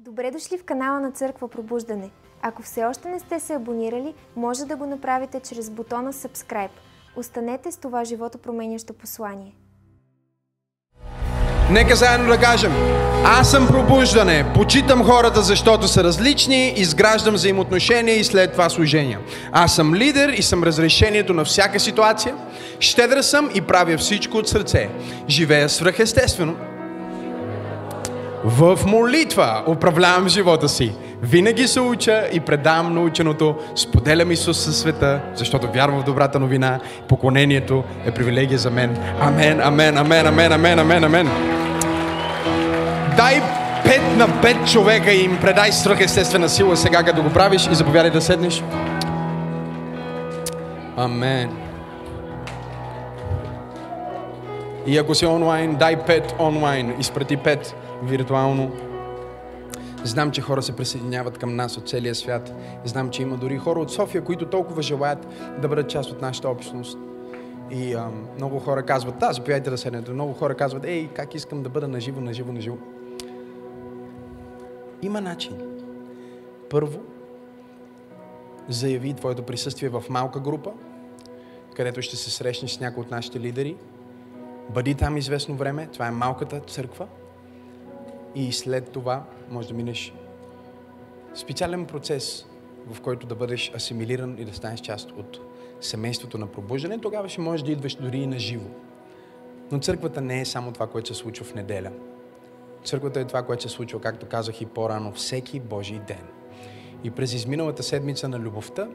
Добре дошли в канала на Църква Пробуждане. Ако все още не сте се абонирали, може да го направите чрез бутона Subscribe. Останете с това живото променящо послание. Нека заедно да кажем. Аз съм пробуждане, почитам хората, защото са различни, изграждам взаимоотношения и след това служения. Аз съм лидер и съм разрешението на всяка ситуация. Щедра съм и правя всичко от сърце. Живея свръхестествено. В молитва управлявам живота си. Винаги се уча и предавам наученото, споделям Исус със света, защото вярвам в добрата новина. Поклонението е привилегия за мен. Амен, амен, амен, амен, амен, амен, амен. Дай пет на пет човека и им предай свръхестествена сила сега, като го правиш и заповядай да седнеш. Амен. И ако си онлайн, дай пет онлайн, изпрати пет виртуално. Знам, че хора се присъединяват към нас от целия свят. Знам, че има дори хора от София, които толкова желаят да бъдат част от нашата общност. И а, много хора казват, да, заповядайте да седнете. Много хора казват, ей, как искам да бъда наживо, наживо, наживо. Има начин. Първо, заяви твоето присъствие в малка група, където ще се срещнеш с някой от нашите лидери. Бъди там известно време. Това е малката църква. И след това може да минеш специален процес, в който да бъдеш асимилиран и да станеш част от семейството на пробуждане. Тогава ще можеш да идваш дори и на живо. Но църквата не е само това, което се случва в неделя. Църквата е това, което се случва, както казах и по-рано, всеки Божий ден. И през изминалата седмица на любовта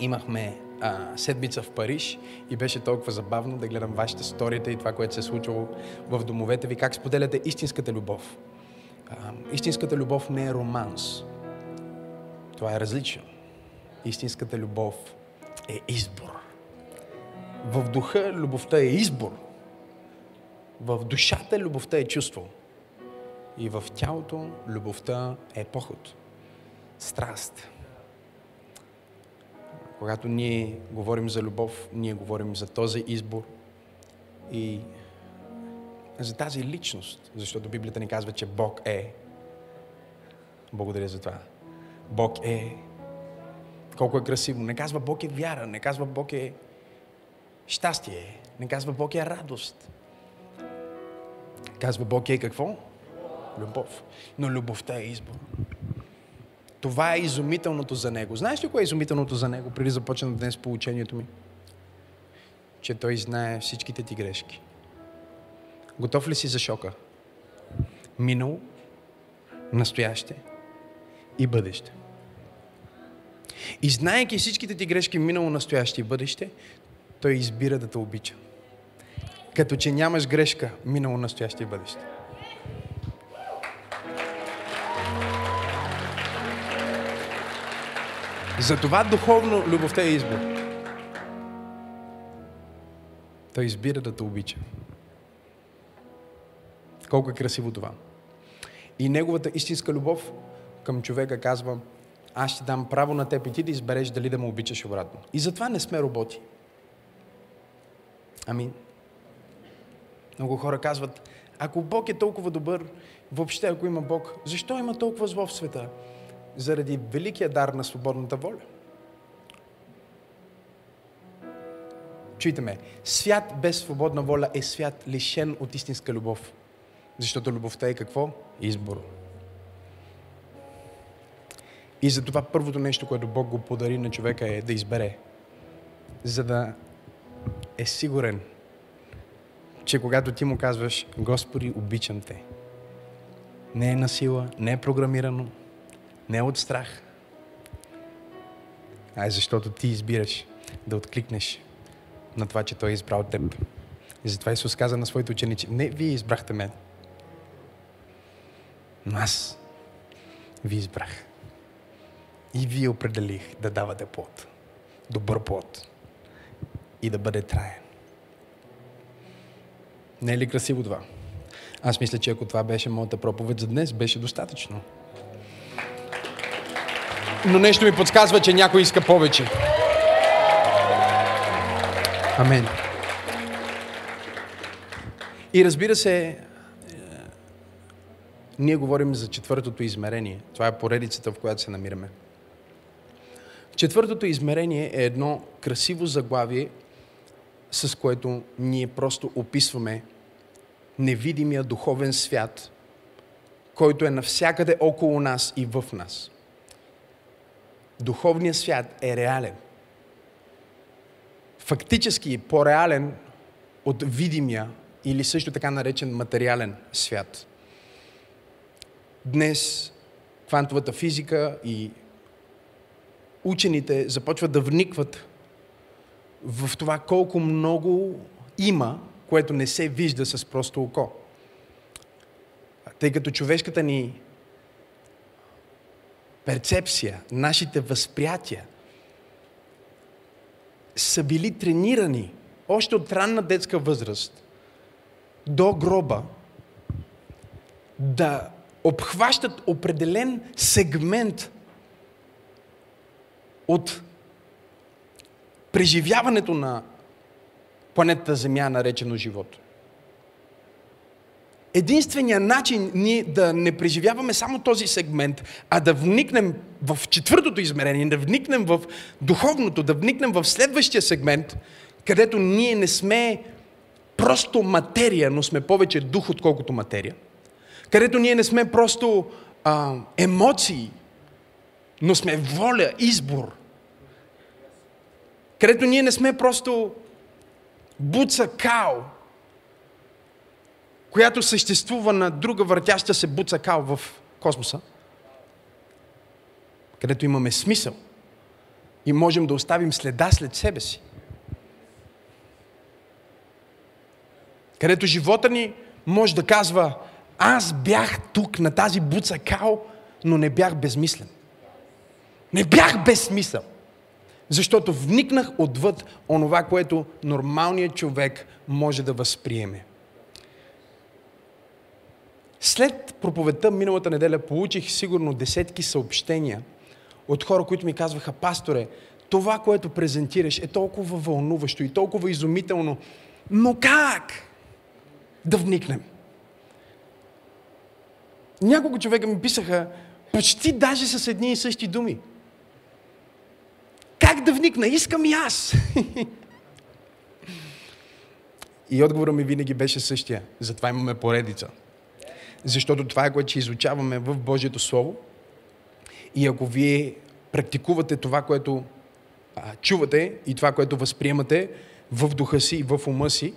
имахме а, седмица в Париж и беше толкова забавно да гледам вашите сторията и това, което се е случило в домовете ви, как споделяте истинската любов. А, истинската любов не е романс. Това е различно. Истинската любов е избор. В духа любовта е избор. В душата любовта е чувство. И в тялото любовта е поход. Страст. Когато ние говорим за любов, ние говорим за този избор и за тази личност, защото Библията ни казва, че Бог е. Благодаря за това. Бог е. Колко е красиво. Не казва Бог е вяра, не казва Бог е щастие, не казва Бог е радост. Казва Бог е какво? Любов. Но любовта е избор. Това е изумителното за него. Знаеш ли кое е изумителното за него, преди започна днес получението ми? Че той знае всичките ти грешки. Готов ли си за шока? Минало, настояще и бъдеще. И знаеки всичките ти грешки, минало, настояще и бъдеще, той избира да те обича. Като че нямаш грешка, минало, настояще и бъдеще. Затова духовно любовта е избор. Той избира да те обича. Колко е красиво това. И неговата истинска любов към човека казва, аз ще дам право на теб и ти да избереш дали да му обичаш обратно. И затова не сме роботи. Амин. Много хора казват, ако Бог е толкова добър, въобще ако има Бог, защо има толкова зло в света? Заради великия дар на свободната воля. Чуйте ме, свят без свободна воля е свят лишен от истинска любов. Защото любовта е какво? Избор. И затова първото нещо, което Бог го подари на човека е да избере. За да е сигурен, че когато ти му казваш, Господи, обичам те, не е на сила, не е програмирано, не от страх, а е защото ти избираш да откликнеш на това, че Той е избрал теб. И затова Исус каза на своите ученици, не, вие избрахте мен. Но аз ви избрах. И вие определих да давате плод. Добър плод. И да бъде траен. Не е ли красиво това? Аз мисля, че ако това беше моята проповед за днес, беше достатъчно но нещо ми подсказва, че някой иска повече. Амен. И разбира се, ние говорим за четвъртото измерение. Това е поредицата, в която се намираме. Четвъртото измерение е едно красиво заглавие, с което ние просто описваме невидимия духовен свят, който е навсякъде около нас и в нас. Духовният свят е реален. Фактически по-реален от видимия или също така наречен материален свят. Днес квантовата физика и учените започват да вникват в това колко много има, което не се вижда с просто око. Тъй като човешката ни перцепция, нашите възприятия са били тренирани още от ранна детска възраст до гроба да обхващат определен сегмент от преживяването на планетата Земя, наречено живот. Единственият начин ние да не преживяваме само този сегмент, а да вникнем в четвъртото измерение, да вникнем в духовното, да вникнем в следващия сегмент, където ние не сме просто материя, но сме повече дух, отколкото материя. Където ние не сме просто а, емоции, но сме воля, избор. Където ние не сме просто буца као, която съществува на друга въртяща се буца као в космоса, където имаме смисъл и можем да оставим следа след себе си. Където живота ни може да казва, аз бях тук на тази буца као, но не бях безмислен. Не бях без смисъл. Защото вникнах отвъд онова, което нормалният човек може да възприеме. След проповедта миналата неделя получих сигурно десетки съобщения от хора, които ми казваха, пасторе, това, което презентираш е толкова вълнуващо и толкова изумително, но как да вникнем? Няколко човека ми писаха почти даже с едни и същи думи. Как да вникна? Искам и аз. И отговорът ми винаги беше същия. Затова имаме поредица. Защото това е което изучаваме в Божието Слово. И ако вие практикувате това, което а, чувате и това, което възприемате в духа си, в ума си,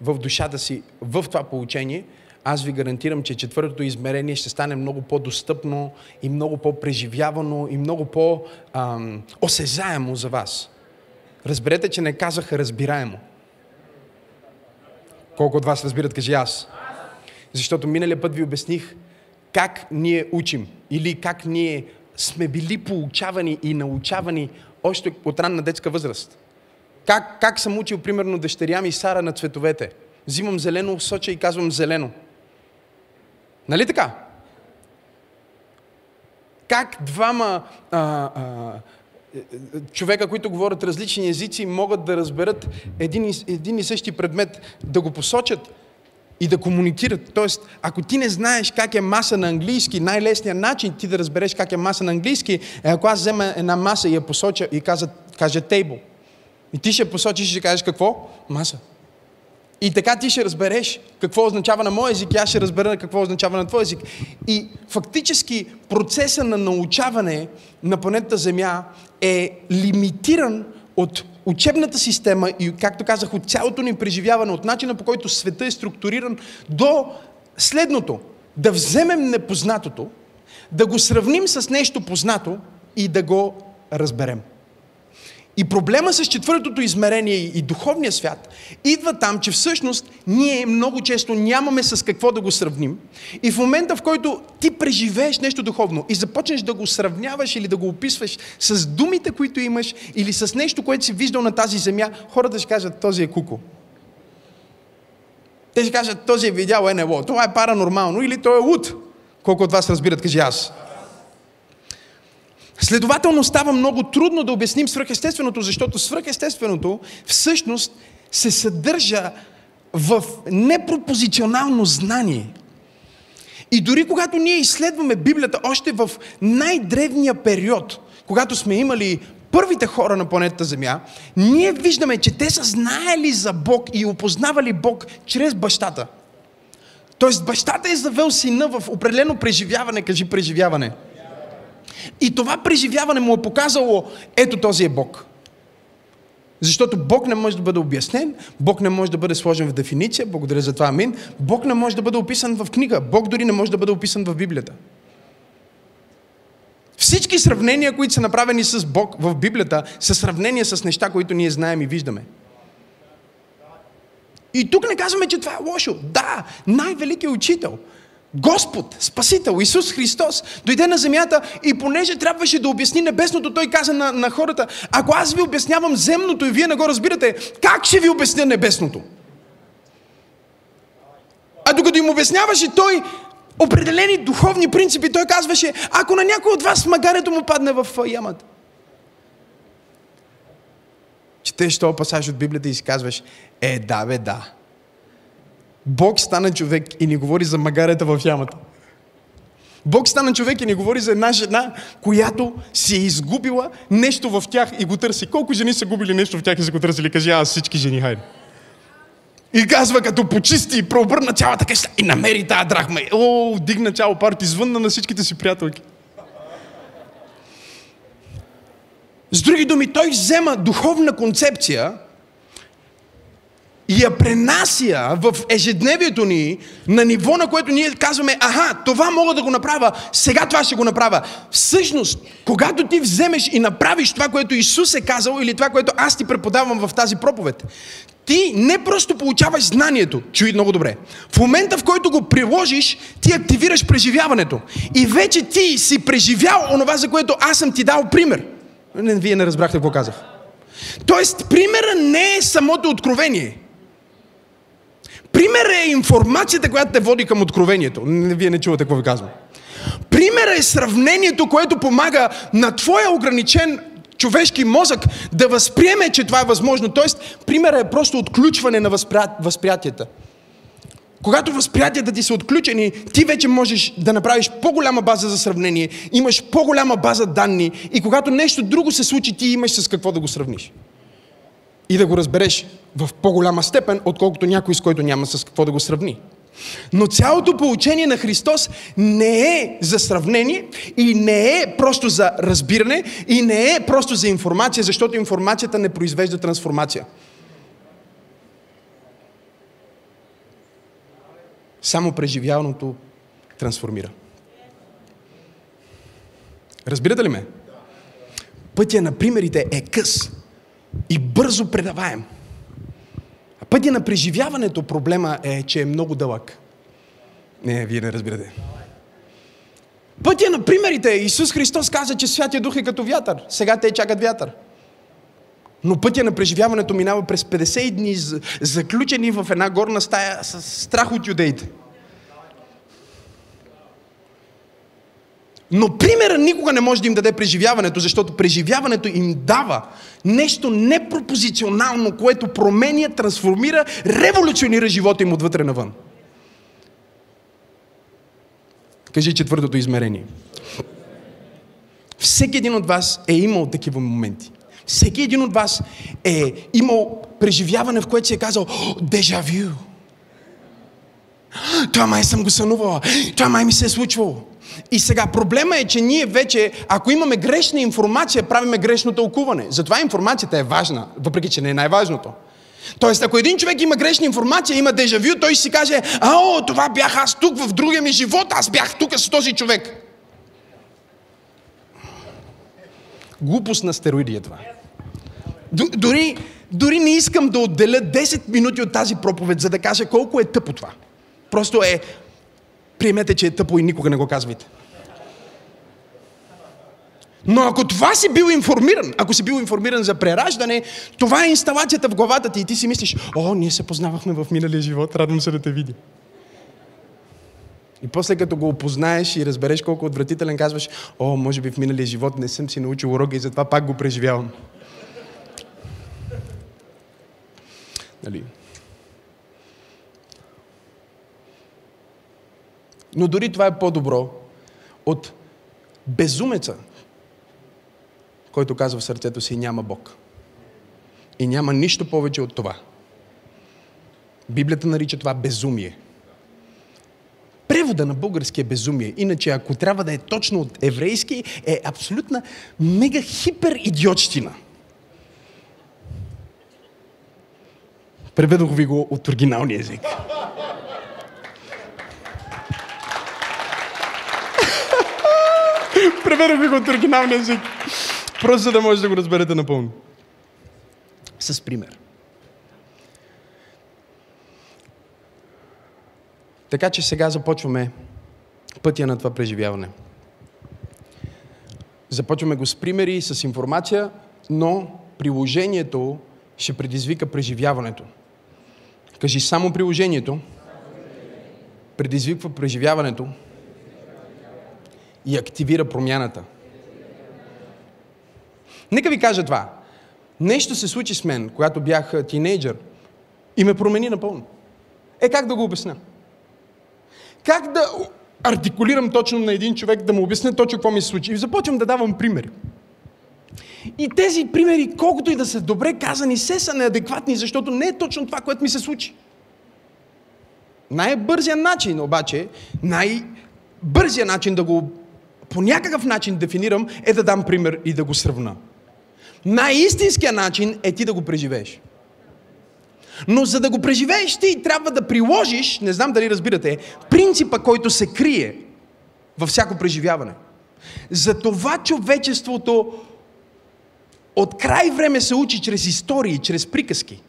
в душата си, в това получение, аз ви гарантирам, че четвъртото измерение ще стане много по-достъпно и много по-преживявано и много по-осезаемо за вас. Разберете, че не казах разбираемо. Колко от вас разбират, кажи аз. Защото миналия път ви обясних как ние учим или как ние сме били получавани и научавани още от ранна детска възраст. Как, как съм учил, примерно, дъщеря ми Сара на цветовете. Взимам зелено соча и казвам зелено. Нали така? Как двама а, а, човека, които говорят различни езици, могат да разберат един, един и същи предмет, да го посочат и да комуникират. Тоест, ако ти не знаеш как е маса на английски, най-лесният начин ти да разбереш как е маса на английски е ако аз взема една маса и я посоча и кажа, каже table. И ти ще посочиш и ще кажеш какво? Маса. И така ти ще разбереш какво означава на мой език и аз ще разбера какво означава на твой език. И фактически процеса на научаване на планетата Земя е лимитиран от учебната система и, както казах, от цялото ни преживяване, от начина по който света е структуриран, до следното. Да вземем непознатото, да го сравним с нещо познато и да го разберем. И проблема с четвъртото измерение и духовния свят идва там, че всъщност ние много често нямаме с какво да го сравним. И в момента, в който ти преживееш нещо духовно и започнеш да го сравняваш или да го описваш с думите, които имаш, или с нещо, което си виждал на тази земя, хората ще кажат, този е куко. Те ще кажат, този е видял НЛО. Това е паранормално или той е луд. Колко от вас разбират, кажи аз. Следователно става много трудно да обясним свръхестественото, защото свръхестественото всъщност се съдържа в непропозиционално знание. И дори когато ние изследваме Библията още в най-древния период, когато сме имали първите хора на планетата Земя, ние виждаме, че те са знаели за Бог и опознавали Бог чрез бащата. Тоест бащата е завел сина в определено преживяване, кажи преживяване. И това преживяване му е показало, ето този е Бог. Защото Бог не може да бъде обяснен, Бог не може да бъде сложен в дефиниция, благодаря за това, амин. Бог не може да бъде описан в книга, Бог дори не може да бъде описан в Библията. Всички сравнения, които са направени с Бог в Библията, са сравнения с неща, които ние знаем и виждаме. И тук не казваме, че това е лошо. Да, най-великият учител, Господ, Спасител, Исус Христос, дойде на земята и понеже трябваше да обясни небесното, той каза на, на хората, ако аз ви обяснявам земното и вие не го разбирате, как ще ви обясня небесното? А докато им обясняваше той определени духовни принципи, той казваше, ако на някой от вас магарето му падне в ямата. Четеш този пасаж от Библията и си казваш, е, да, бе, да. Бог стана човек и ни говори за магарета в ямата. Бог стана човек и ни говори за една жена, която си е изгубила нещо в тях и го търси. Колко жени са губили нещо в тях и са го търсили? Кажи, аз всички жени, хайде. И казва, като почисти и преобърна цялата къща и намери тази драхма. О, дигна цяло парти, звънна на всичките си приятелки. С други думи, той взема духовна концепция и я пренася в ежедневието ни на ниво, на което ние казваме, аха, това мога да го направя, сега това ще го направя. Всъщност, когато ти вземеш и направиш това, което Исус е казал или това, което аз ти преподавам в тази проповед, ти не просто получаваш знанието, чуй много добре. В момента, в който го приложиш, ти активираш преживяването. И вече ти си преживял онова, за което аз съм ти дал пример. Не, вие не разбрахте какво казах. Тоест, примера не е самото откровение. Пример е информацията, която те води към откровението. Вие не чувате какво ви казвам. Пример е сравнението, което помага на твоя ограничен човешки мозък да възприеме, че това е възможно. Тоест, примерът е просто отключване на възприятията. Когато възприятията ти са отключени, ти вече можеш да направиш по-голяма база за сравнение, имаш по-голяма база данни и когато нещо друго се случи, ти имаш с какво да го сравниш. И да го разбереш в по-голяма степен, отколкото някой, с който няма с какво да го сравни. Но цялото получение на Христос не е за сравнение и не е просто за разбиране и не е просто за информация, защото информацията не произвежда трансформация. Само преживяваното трансформира. Разбирате ли ме? Пътя на примерите е къс и бързо предаваем. Пътя на преживяването проблема е, че е много дълъг. Не, вие не разбирате. Пътя на примерите Исус Христос каза, че Святия Дух е като вятър. Сега те чакат вятър. Но пътя на преживяването минава през 50 дни, заключени в една горна стая с страх от юдеите. Но примера никога не може да им даде преживяването, защото преживяването им дава нещо непропозиционално, което променя, трансформира, революционира живота им отвътре навън. Кажи четвъртото измерение. Всеки един от вас е имал такива моменти. Всеки един от вас е имал преживяване, в което си е казал дежавю. Това май съм го сънувала. Това май ми се е случвало. И сега проблема е, че ние вече, ако имаме грешна информация, правиме грешно тълкуване. Затова информацията е важна, въпреки че не е най-важното. Тоест, ако един човек има грешна информация, има дежавю, той си каже, ао, това бях аз тук в другия ми живот, аз бях тук с този човек. Глупост на стероиди е това. Дори, дори не искам да отделя 10 минути от тази проповед, за да кажа колко е тъпо това. Просто е, приемете, че е тъпо и никога не го казвайте. Но ако това си бил информиран, ако си бил информиран за прераждане, това е инсталацията в главата ти и ти си мислиш, о, ние се познавахме в миналия живот, радвам се да те видя. И после като го опознаеш и разбереш колко отвратителен, казваш, о, може би в миналия живот не съм си научил урока и затова пак го преживявам. Нали? Но дори това е по-добро от безумеца, който казва в сърцето си няма Бог. И няма нищо повече от това. Библията нарича това безумие. Превода на български е безумие. Иначе, ако трябва да е точно от еврейски, е абсолютна мега хипер идиотщина. Преведох ви го от оригиналния език. Преведох ви го от оригиналния език. Просто за да може да го разберете напълно. С пример. Така че сега започваме пътя на това преживяване. Започваме го с примери, с информация, но приложението ще предизвика преживяването. Кажи само приложението предизвиква преживяването и активира промяната. Нека ви кажа това. Нещо се случи с мен, когато бях тинейджър и ме промени напълно. Е, как да го обясня? Как да артикулирам точно на един човек, да му обясня точно какво ми се случи? И започвам да давам примери. И тези примери, колкото и да са добре казани, се са неадекватни, защото не е точно това, което ми се случи. Най-бързият начин обаче, най-бързият начин да го по някакъв начин дефинирам, е да дам пример и да го сравна. Най-истинският начин е ти да го преживееш. Но за да го преживееш ти, трябва да приложиш, не знам дали разбирате, принципа, който се крие във всяко преживяване. За това човечеството от край време се учи чрез истории, чрез приказки.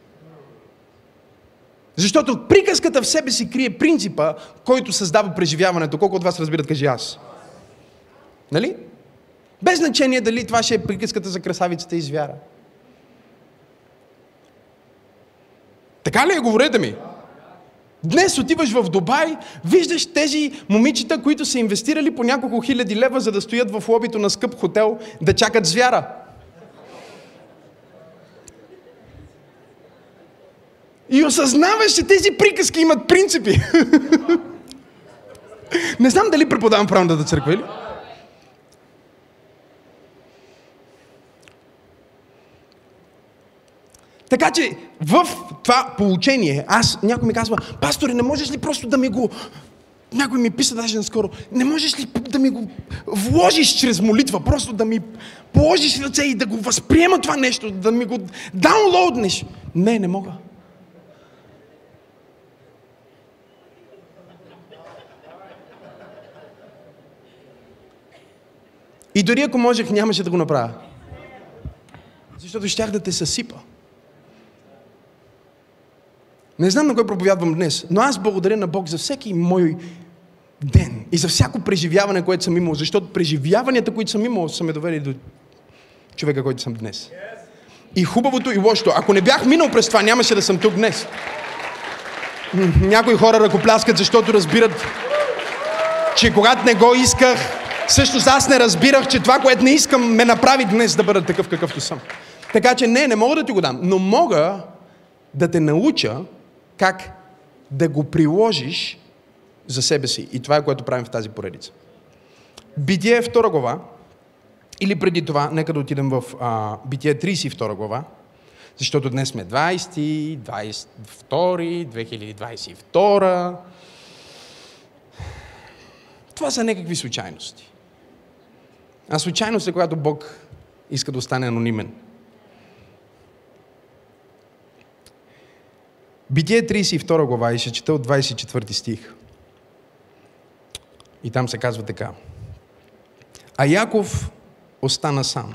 Защото приказката в себе си крие принципа, който създава преживяването. Колко от вас разбират, кажи аз. Нали? Без значение дали това ще е приказката за красавицата и звяра. Така ли е? Говорете ми. Днес отиваш в Дубай, виждаш тези момичета, които са инвестирали по няколко хиляди лева, за да стоят в лобито на скъп хотел, да чакат звяра. И осъзнаваш, че тези приказки имат принципи. Не знам дали преподавам в правната църква, или? Така че в това получение, аз, някой ми казва, пасторе, не можеш ли просто да ми го... Някой ми писа даже наскоро, не можеш ли да ми го вложиш чрез молитва, просто да ми положиш ръце и да го възприема това нещо, да ми го даунлоуднеш. Не, не мога. И дори ако можех, нямаше да го направя. Защото щях да те съсипа. Не знам на кой проповядвам днес, но аз благодаря на Бог за всеки мой ден и за всяко преживяване, което съм имал, защото преживяванията, които съм имал, са ме довели до човека, който съм днес. И хубавото и лошото. Ако не бях минал през това, нямаше да съм тук днес. Някои хора ръкопляскат, защото разбират, че когато не го исках, всъщност аз не разбирах, че това, което не искам, ме направи днес да бъда такъв, какъвто съм. Така че не, не мога да ти го дам, но мога да те науча как да го приложиш за себе си. И това е което правим в тази поредица. Битие 2 глава, или преди това, нека да отидем в а, Битие 32 глава, защото днес сме 20, 22, 2022. Това са някакви случайности. А случайност е, когато Бог иска да остане анонимен. Битие 32 глава и ще чета от 24 стих. И там се казва така. А Яков остана сам.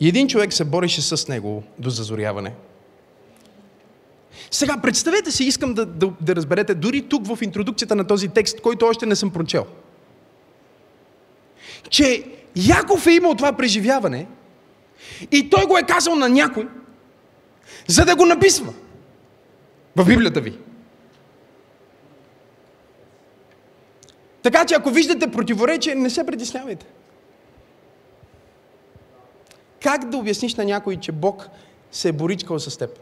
И един човек се бореше с него до зазоряване. Сега, представете си, искам да, да, да разберете, дори тук в интродукцията на този текст, който още не съм прочел, че Яков е имал това преживяване и той го е казал на някой, за да го написва в Библията ви. Така че ако виждате противоречие, не се притеснявайте. Как да обясниш на някой, че Бог се е боричкал с теб?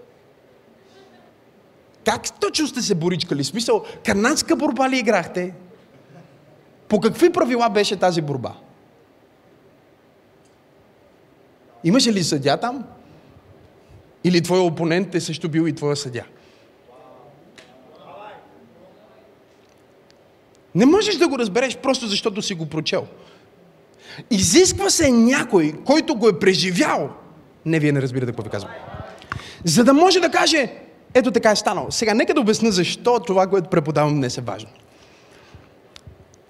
как точно сте се боричкали? В смисъл, канадска борба ли играхте? По какви правила беше тази борба? Имаше ли съдя там? Или твой опонент е също бил и твоя съдя? Не можеш да го разбереш просто защото си го прочел. Изисква се някой, който го е преживял. Не, вие не разбирате какво ви казвам. За да може да каже, ето така е станало. Сега, нека да обясня защо това, което преподавам днес е важно.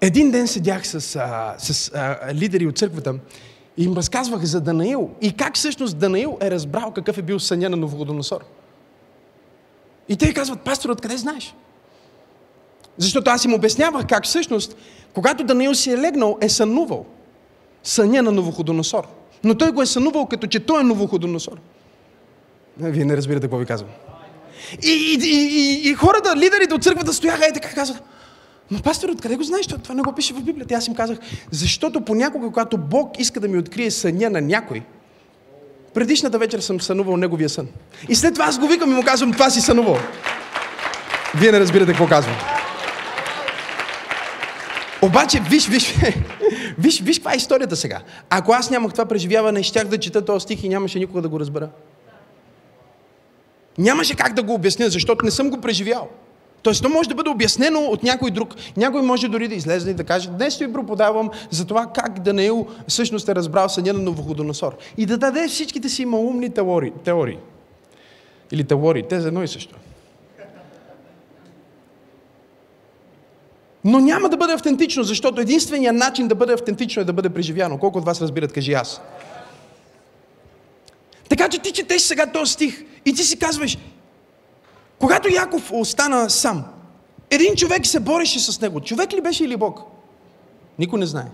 Един ден седях с, а, с а, лидери от църквата и им разказвах за Данаил и как всъщност Данаил е разбрал какъв е бил съня на Новогодоносор. И те казват, пастор, откъде знаеш? Защото аз им обяснявах как всъщност, когато Даниил си е легнал, е сънувал съня на Новоходоносор. Но той го е сънувал като че той е Новоходоносор. Вие не разбирате какво ви казвам. И, и, и, и хората, лидерите от църквата стояха и така казват, но пастор, откъде го знаеш? Това не го пише в Библията. Аз им казах, защото понякога, когато Бог иска да ми открие съня на някой, предишната вечер съм сънувал неговия сън. И след това аз го викам и му казвам, това си сънувал. Вие не разбирате какво казвам. Обаче, виж, виж, виж, виж каква е историята сега. Ако аз нямах това преживяване, щях да чета този стих и нямаше никога да го разбера. Нямаше как да го обясня, защото не съм го преживял. Тоест, то може да бъде обяснено от някой друг. Някой може дори да излезе и да каже, днес ви проподавам за това как Данаил всъщност е разбрал съня на Новоходоносор. И да даде всичките си малумни теории. теории. Или теории. Те за едно и също. Но няма да бъде автентично, защото единственият начин да бъде автентично е да бъде преживяно. Колко от вас разбират, кажи аз. Така че ти четеш сега този стих и ти си казваш, когато Яков остана сам, един човек се бореше с него. Човек ли беше или Бог? Никой не знае.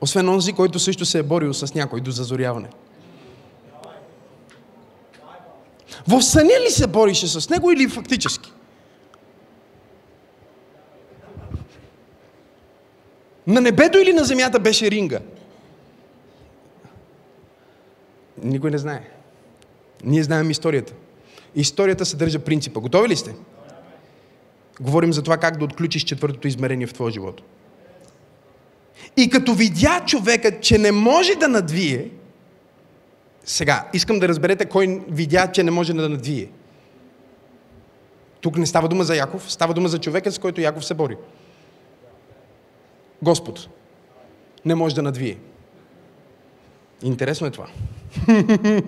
Освен онзи, който също се е борил с някой до зазоряване. В съня ли се борише с него или фактически? На небето или на земята беше ринга? Никой не знае. Ние знаем историята. Историята съдържа принципа. Готови ли сте? Говорим за това как да отключиш четвъртото измерение в твоя живот. И като видя човека, че не може да надвие, сега, искам да разберете кой видя, че не може да надвие. Тук не става дума за Яков, става дума за човека, с който Яков се бори. Господ не може да надвие. Интересно е това.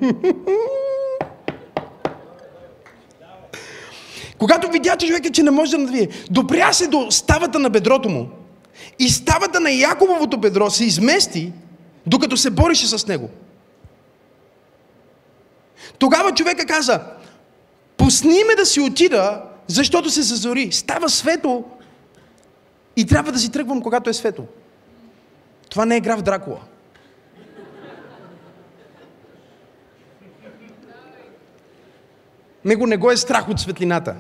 Когато видя човека, че не може да надвие, допря се до ставата на бедрото му и ставата на Якововото бедро се измести, докато се борише с него. Тогава човека каза, пусни ме да си отида, защото се зазори. Става свето и трябва да си тръгвам, когато е свето. Това не е граф Дракула. Него не го е страх от светлината.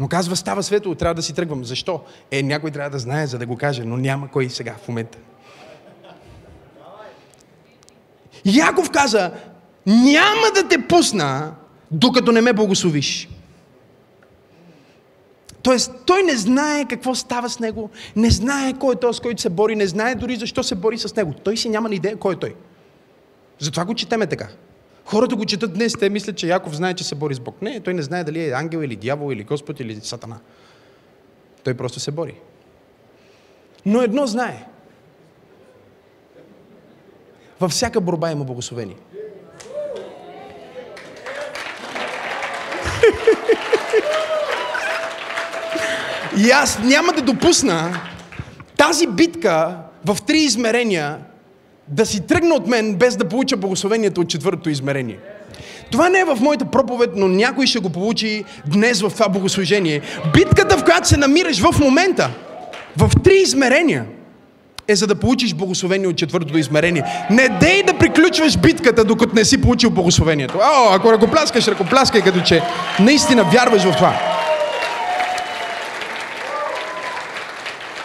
Но казва, става светло, трябва да си тръгвам. Защо? Е, някой трябва да знае, за да го каже, но няма кой сега в момента. Яков каза, няма да те пусна, докато не ме благословиш. Тоест, той не знае какво става с него, не знае кой е този, с който се бори, не знае дори защо се бори с него. Той си няма ни идея кой е той. Затова го четеме така. Хората го четат днес, те мислят, че Яков знае, че се бори с Бог. Не, той не знае дали е ангел или дявол или Господ или Сатана. Той просто се бори. Но едно знае. Във всяка борба има благословение. И аз няма да допусна тази битка в три измерения да си тръгне от мен, без да получа благословението от четвъртото измерение. Това не е в моята проповед, но някой ще го получи днес в това богослужение. Битката, в която се намираш в момента, в три измерения, е за да получиш благословение от четвъртото измерение. Не дей да приключваш битката, докато не си получил благословението. О, ако ръкопляскаш, ръкопляскай, като че наистина вярваш в това.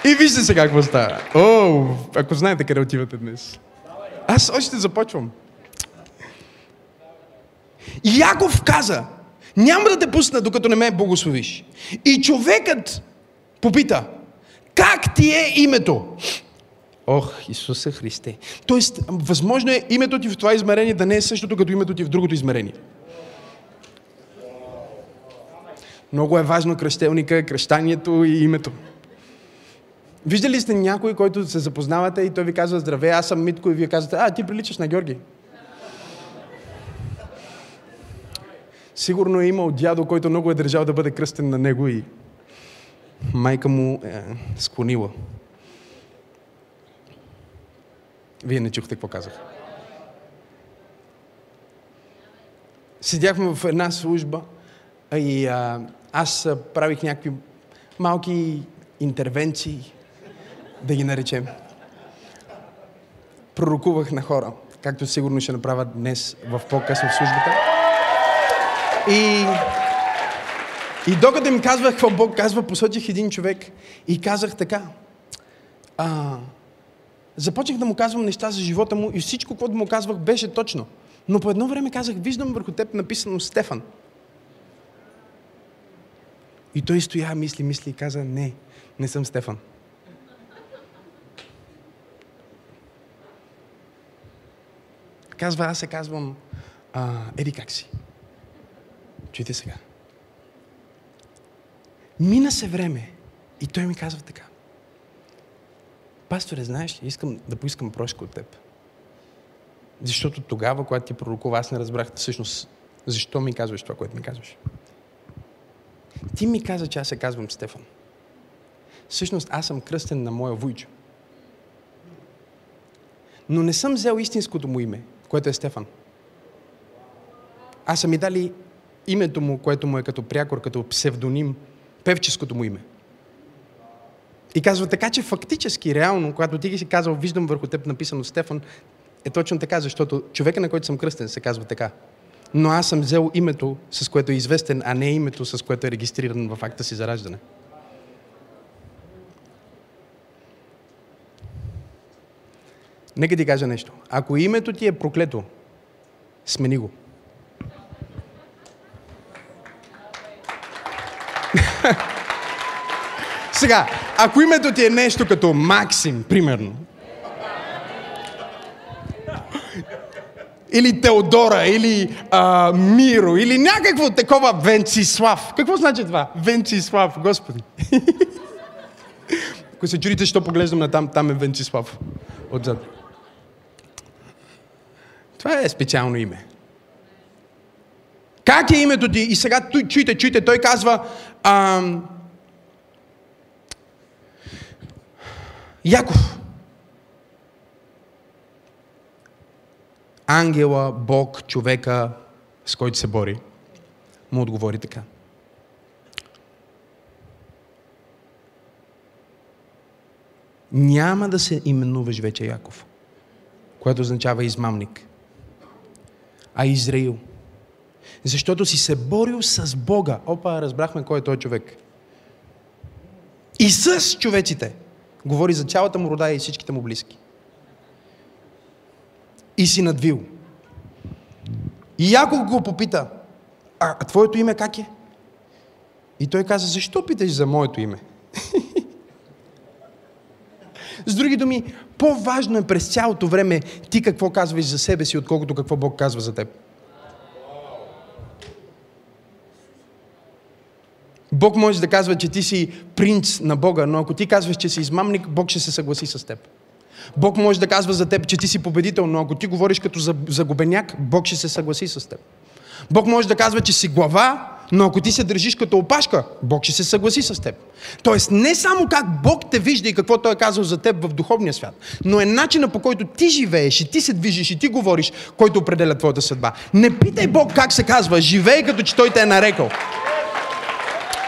И вижте сега какво става. О, ако знаете къде отивате днес. Аз още започвам. Яков каза, Няма да те пусна, докато не ме благословиш. И човекът попита, как ти е името? Ох, Исусе Христе. Тоест, възможно е името ти в това измерение да не е същото като името ти в другото измерение. Много е важно кръщелника, кръщанието и името. Виждали сте някой, който се запознавате и той ви казва здравей, аз съм Митко и вие казвате, а, ти приличаш на Георги. Сигурно е имал дядо, който много е държал да бъде кръстен на него и майка му е склонила. Вие не чухте какво казах. Седяхме в една служба и а, аз правих някакви малки интервенции, да ги наречем. Пророкувах на хора, както сигурно ще направя днес в по-късно в службата. И, и докато им казвах какво Бог казва, посочих един човек и казах така. А, започнах да му казвам неща за живота му и всичко, което му казвах, беше точно. Но по едно време казах, виждам върху теб написано Стефан. И той стоя, мисли, мисли и каза, не, не съм Стефан. Казва, аз се казвам, а, еди как си. Чуйте сега. Мина се време и той ми казва така. Пасторе, знаеш, искам да поискам прошка от теб. Защото тогава, когато ти пророкува, аз не разбрах всъщност защо ми казваш това, което ми казваш. Ти ми каза, че аз се казвам Стефан. Всъщност аз съм кръстен на моя вуйчо. Но не съм взел истинското му име, което е Стефан. Аз съм ми дали името му, което му е като прякор, като псевдоним, певческото му име. И казва така, че фактически, реално, когато ти ги си казал, виждам върху теб написано Стефан, е точно така, защото човека, на който съм кръстен, се казва така. Но аз съм взел името, с което е известен, а не името, с което е регистриран в акта си за раждане. Нека ти кажа нещо. Ако името ти е проклето, смени го. Сега, ако името ти е нещо като Максим, примерно, или Теодора, или а, Миро, или някакво такова Венцислав. Какво значи това? Венцислав, Господи. Ако се чудите, що поглеждам на там, там е Венцислав. Отзад. Това е специално име. Как е името ти? И сега чуйте, чуйте, той казва ам, Яков. Ангела, Бог, човека, с който се бори, му отговори така. Няма да се именуваш вече Яков, което означава измамник, а Израил. Защото си се борил с Бога. Опа, разбрахме кой е този човек. И с човеците. Говори за цялата му рода и всичките му близки. И си надвил. И Яков го попита, а твоето име как е? И той каза, защо питаш за моето име? С други думи, по-важно е през цялото време ти какво казваш за себе си, отколкото какво Бог казва за теб. Бог може да казва, че ти си принц на Бога, но ако ти казваш, че си измамник, Бог ще се съгласи с теб. Бог може да казва за теб, че ти си победител, но ако ти говориш като загубеняк, Бог ще се съгласи с теб. Бог може да казва, че си глава, но ако ти се държиш като опашка, Бог ще се съгласи с теб. Тоест не само как Бог те вижда и какво Той е казал за теб в духовния свят, но е начина по който ти живееш и ти се движиш и ти говориш, който определя твоята съдба. Не питай Бог как се казва, живей като че Той те е нарекал.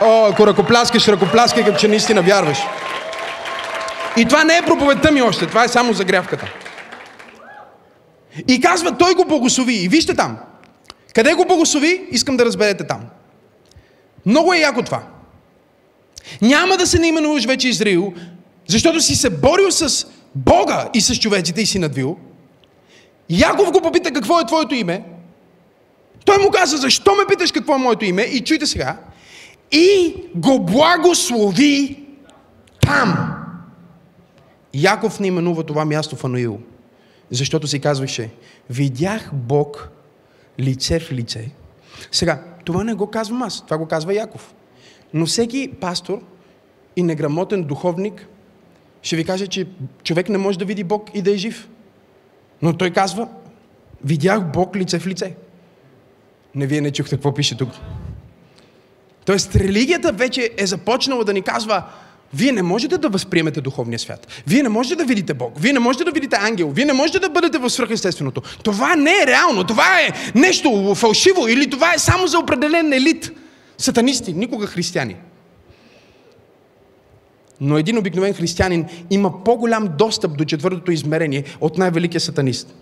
О, ако ръкопляскаш, ръкопляскай, като че наистина вярваш. И това не е проповедта ми още, това е само загрявката. И казва, той го благослови. И вижте там. Къде го благослови, искам да разберете там. Много е яко това. Няма да се наименуваш вече Израил, защото си се борил с Бога и с човеците и си надвил. Яков го попита какво е твоето име. Той му каза, защо ме питаш какво е моето име? И чуйте сега. И го благослови там. Яков не именува това място Фануил, защото си казваше, видях Бог лице в лице. Сега, това не го казвам аз, това го казва Яков. Но всеки пастор и неграмотен духовник ще ви каже, че човек не може да види Бог и да е жив. Но той казва, видях Бог лице в лице. Не вие не чухте какво пише тук. Тоест, религията вече е започнала да ни казва, вие не можете да възприемете духовния свят. Вие не можете да видите Бог. Вие не можете да видите ангел. Вие не можете да бъдете в свръхестественото. Това не е реално. Това е нещо фалшиво или това е само за определен елит. Сатанисти, никога християни. Но един обикновен християнин има по-голям достъп до четвъртото измерение от най-великия сатанист.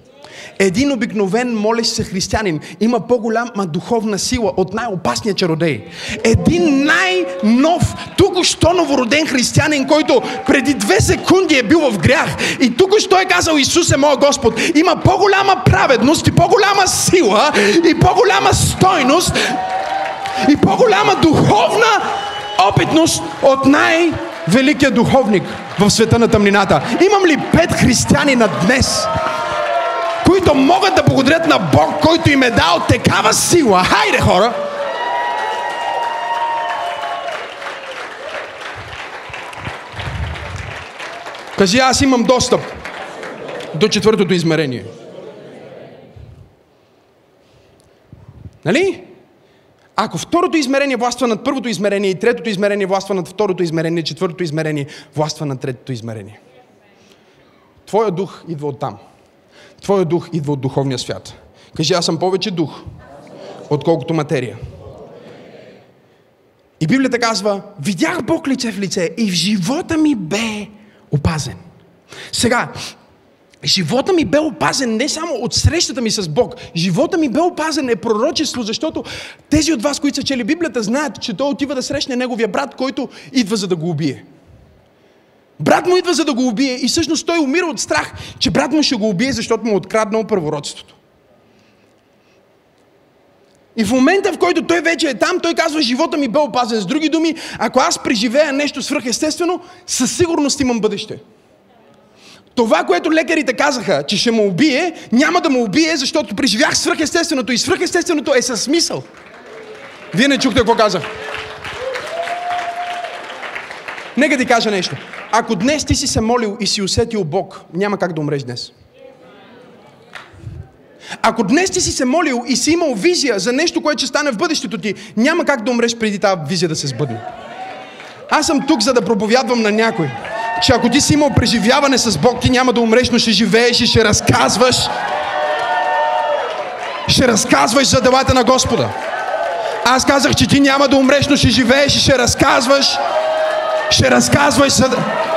Един обикновен молещ се християнин има по-голяма духовна сила от най-опасния чародей. Един най-нов, тук-що новороден християнин, който преди две секунди е бил в грях и тук-що е казал Исус е моят Господ, има по-голяма праведност и по-голяма сила и по-голяма стойност и по-голяма духовна опитност от най-великия духовник в света на тъмнината. Имам ли пет християни на днес, които могат да благодарят на Бог, който им е дал такава сила. Хайде, хора! Кажи, аз имам достъп до четвъртото измерение. Нали? Ако второто измерение властва над първото измерение и третото измерение властва над второто измерение, четвъртото измерение властва над третото измерение. Твоя дух идва от там. Твоя дух идва от духовния свят. Кажи, аз съм повече дух, отколкото материя. И Библията казва, видях Бог лице в лице и в живота ми бе опазен. Сега, живота ми бе опазен не само от срещата ми с Бог. Живота ми бе опазен е пророчество, защото тези от вас, които са чели Библията, знаят, че той отива да срещне неговия брат, който идва за да го убие. Брат му идва за да го убие и всъщност той умира от страх, че брат му ще го убие, защото му е откраднал първородството. И в момента, в който той вече е там, той казва, живота ми бе опазен. С други думи, ако аз преживея нещо свръхестествено, със сигурност имам бъдеще. Това, което лекарите казаха, че ще му убие, няма да му убие, защото преживях свръхестественото и свръхестественото е със смисъл. Вие не чухте какво казах. Нека ти кажа нещо. Ако днес ти си се молил и си усетил Бог, няма как да умреш днес. Ако днес ти си се молил и си имал визия за нещо, което ще стане в бъдещето ти, няма как да умреш преди тази визия да се сбъдне. Аз съм тук, за да проповядвам на някой, че ако ти си имал преживяване с Бог, ти няма да умреш, но ще живееш и ще разказваш. Ще разказваш за делата на Господа. Аз казах, че ти няма да умреш, но ще живееш и ще разказваш ще разказваш за,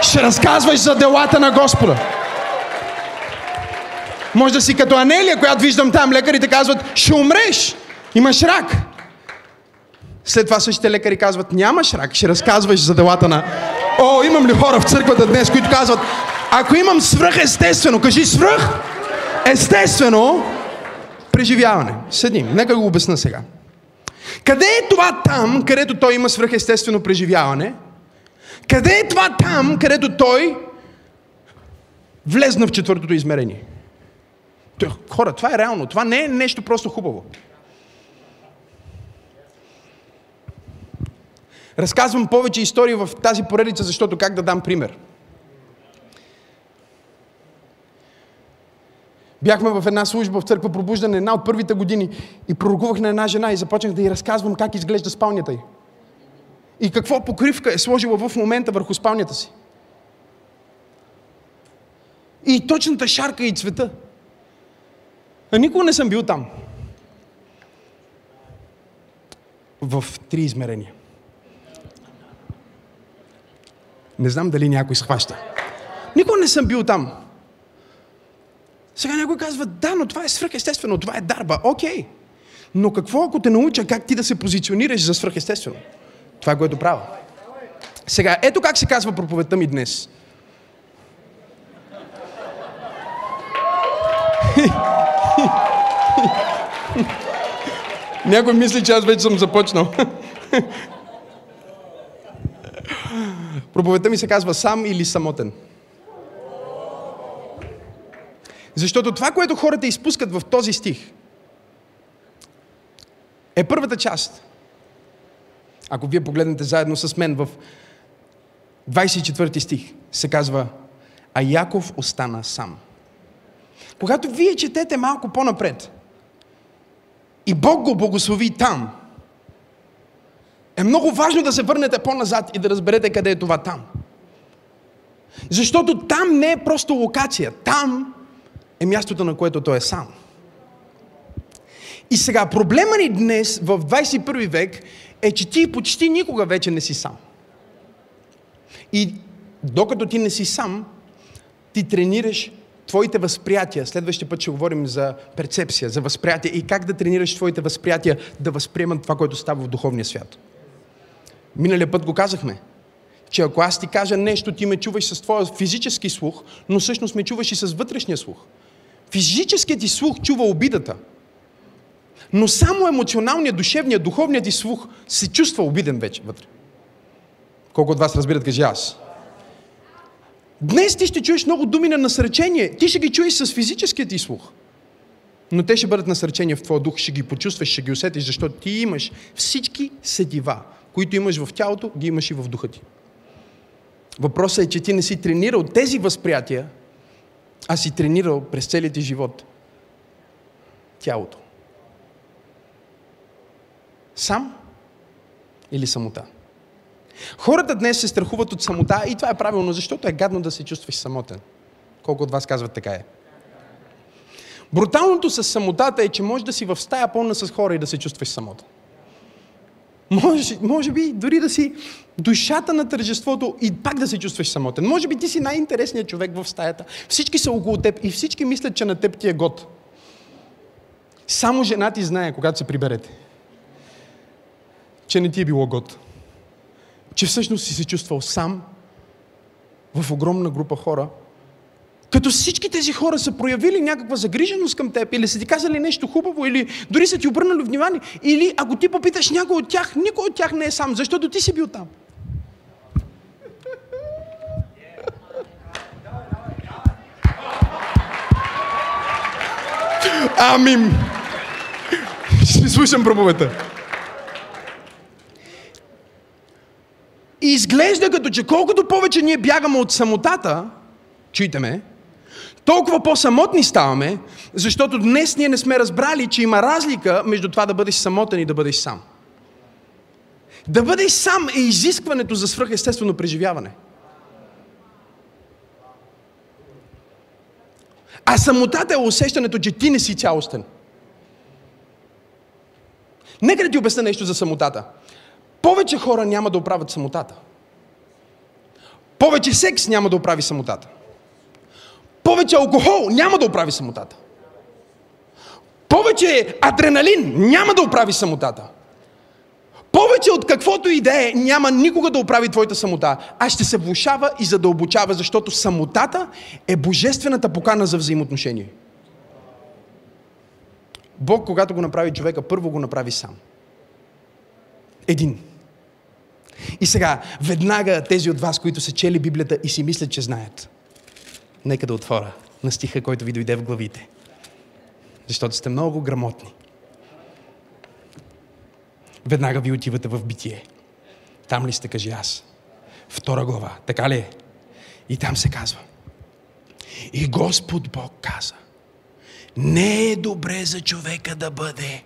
ще разказваш за делата на Господа. Може да си като Анелия, която виждам там. Лекарите казват, ще умреш. Имаш рак. След това същите лекари казват, нямаш рак, ще разказваш за делата на... О, имам ли хора в църквата днес, които казват, ако имам свръх естествено, кажи свръх естествено преживяване. Седим, нека го обясна сега. Къде е това там, където той има свръхестествено преживяване? Къде е това там, където той влезна в четвъртото измерение? Хора, това е реално. Това не е нещо просто хубаво. Разказвам повече истории в тази поредица, защото как да дам пример? Бяхме в една служба в църква пробуждане една от първите години и пророкувах на една жена и започнах да й разказвам как изглежда спалнята й. И какво покривка е сложила в момента върху спалнята си. И точната шарка и цвета. А никога не съм бил там. В три измерения. Не знам дали някой схваща. Никога не съм бил там. Сега някой казва, да, но това е свръхестествено, това е дарба. Окей. Но какво ако те науча как ти да се позиционираш за свръхестествено? Това е което правя. Сега, ето как се казва проповедта ми днес. Някой мисли, че аз вече съм започнал. Проповедта ми се казва сам или самотен. Защото това, което хората изпускат в този стих, е първата част. Ако вие погледнете заедно с мен в 24 стих, се казва, а Яков остана сам. Когато вие четете малко по-напред, и Бог го благослови там, е много важно да се върнете по-назад и да разберете къде е това там. Защото там не е просто локация. Там е мястото, на което той е сам. И сега, проблема ни днес, в 21 век, е, че ти почти никога вече не си сам. И докато ти не си сам, ти тренираш твоите възприятия. Следващия път ще говорим за перцепция, за възприятие и как да тренираш твоите възприятия да възприемат това, което става в духовния свят. Миналия път го казахме, че ако аз ти кажа нещо, ти ме чуваш с твоя физически слух, но всъщност ме чуваш и с вътрешния слух. Физическият ти слух чува обидата, но само емоционалният, душевният, духовният ти слух се чувства обиден вече вътре. Колко от вас разбират, кажи аз. Днес ти ще чуеш много думи на насречение. Ти ще ги чуеш с физическия ти слух. Но те ще бъдат насречения в твоя дух, ще ги почувстваш, ще ги усетиш, защото ти имаш всички седива, които имаш в тялото, ги имаш и в духа ти. Въпросът е, че ти не си тренирал тези възприятия, а си тренирал през целият ти живот тялото. Сам или самота? Хората днес се страхуват от самота и това е правилно, защото е гадно да се чувстваш самотен. Колко от вас казват така е? Бруталното с самотата е, че може да си в стая пълна с хора и да се чувстваш самотен. Може, може би дори да си душата на тържеството и пак да се чувстваш самотен. Може би ти си най-интересният човек в стаята. Всички са около теб и всички мислят, че на теб ти е год. Само жена ти знае, когато се приберете, че не ти е било год. Че всъщност си се чувствал сам в огромна група хора, като всички тези хора са проявили някаква загриженост към теб, или са ти казали нещо хубаво, или дори са ти обърнали внимание, или ако ти попиташ някой от тях, никой от тях не е сам, защото ти си бил там. Амин. Ще слушам проповета. И изглежда като, че колкото повече ние бягаме от самотата, чуйте толкова по-самотни ставаме, защото днес ние не сме разбрали, че има разлика между това да бъдеш самотен и да бъдеш сам. Да бъдеш сам е изискването за свръхестествено преживяване. А самотата е усещането, че ти не си цялостен. Нека да ти обясня нещо за самотата. Повече хора няма да оправят самотата. Повече секс няма да оправи самотата. Повече алкохол няма да оправи самотата. Повече адреналин няма да оправи самотата. Повече от каквото и да е, няма никога да оправи твоята самота, а ще се влушава и задълбочава, защото самотата е божествената покана за взаимоотношение. Бог, когато го направи човека, първо го направи сам. Един. И сега, веднага тези от вас, които са чели Библията и си мислят, че знаят, нека да отворя на стиха, който ви дойде в главите. Защото сте много грамотни. Веднага ви отивате в битие. Там ли сте, кажи аз? Втора глава. Така ли е? И там се казва. И Господ Бог каза, не е добре за човека да бъде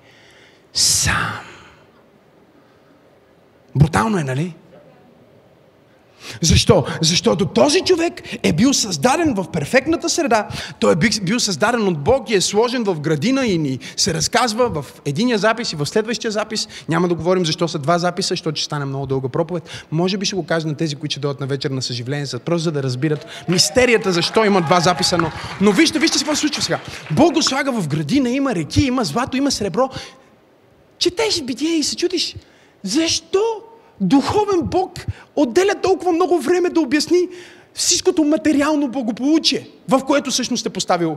сам. Брутално е, нали? Защо? Защото този човек е бил създаден в перфектната среда. Той е бил създаден от Бог и е сложен в градина и ни се разказва в единия запис и в следващия запис. Няма да говорим защо са два записа, защото ще стане много дълга проповед. Може би ще го кажа на тези, които ще дойдат на вечер на съживление, за просто за да разбират мистерията защо има два записа. Но, но вижте, вижте какво се случва сега. Бог го слага в градина, има реки, има злато, има сребро. Четеш битие и се чудиш. Защо духовен Бог отделя толкова много време да обясни всичкото материално благополучие, в което всъщност е поставил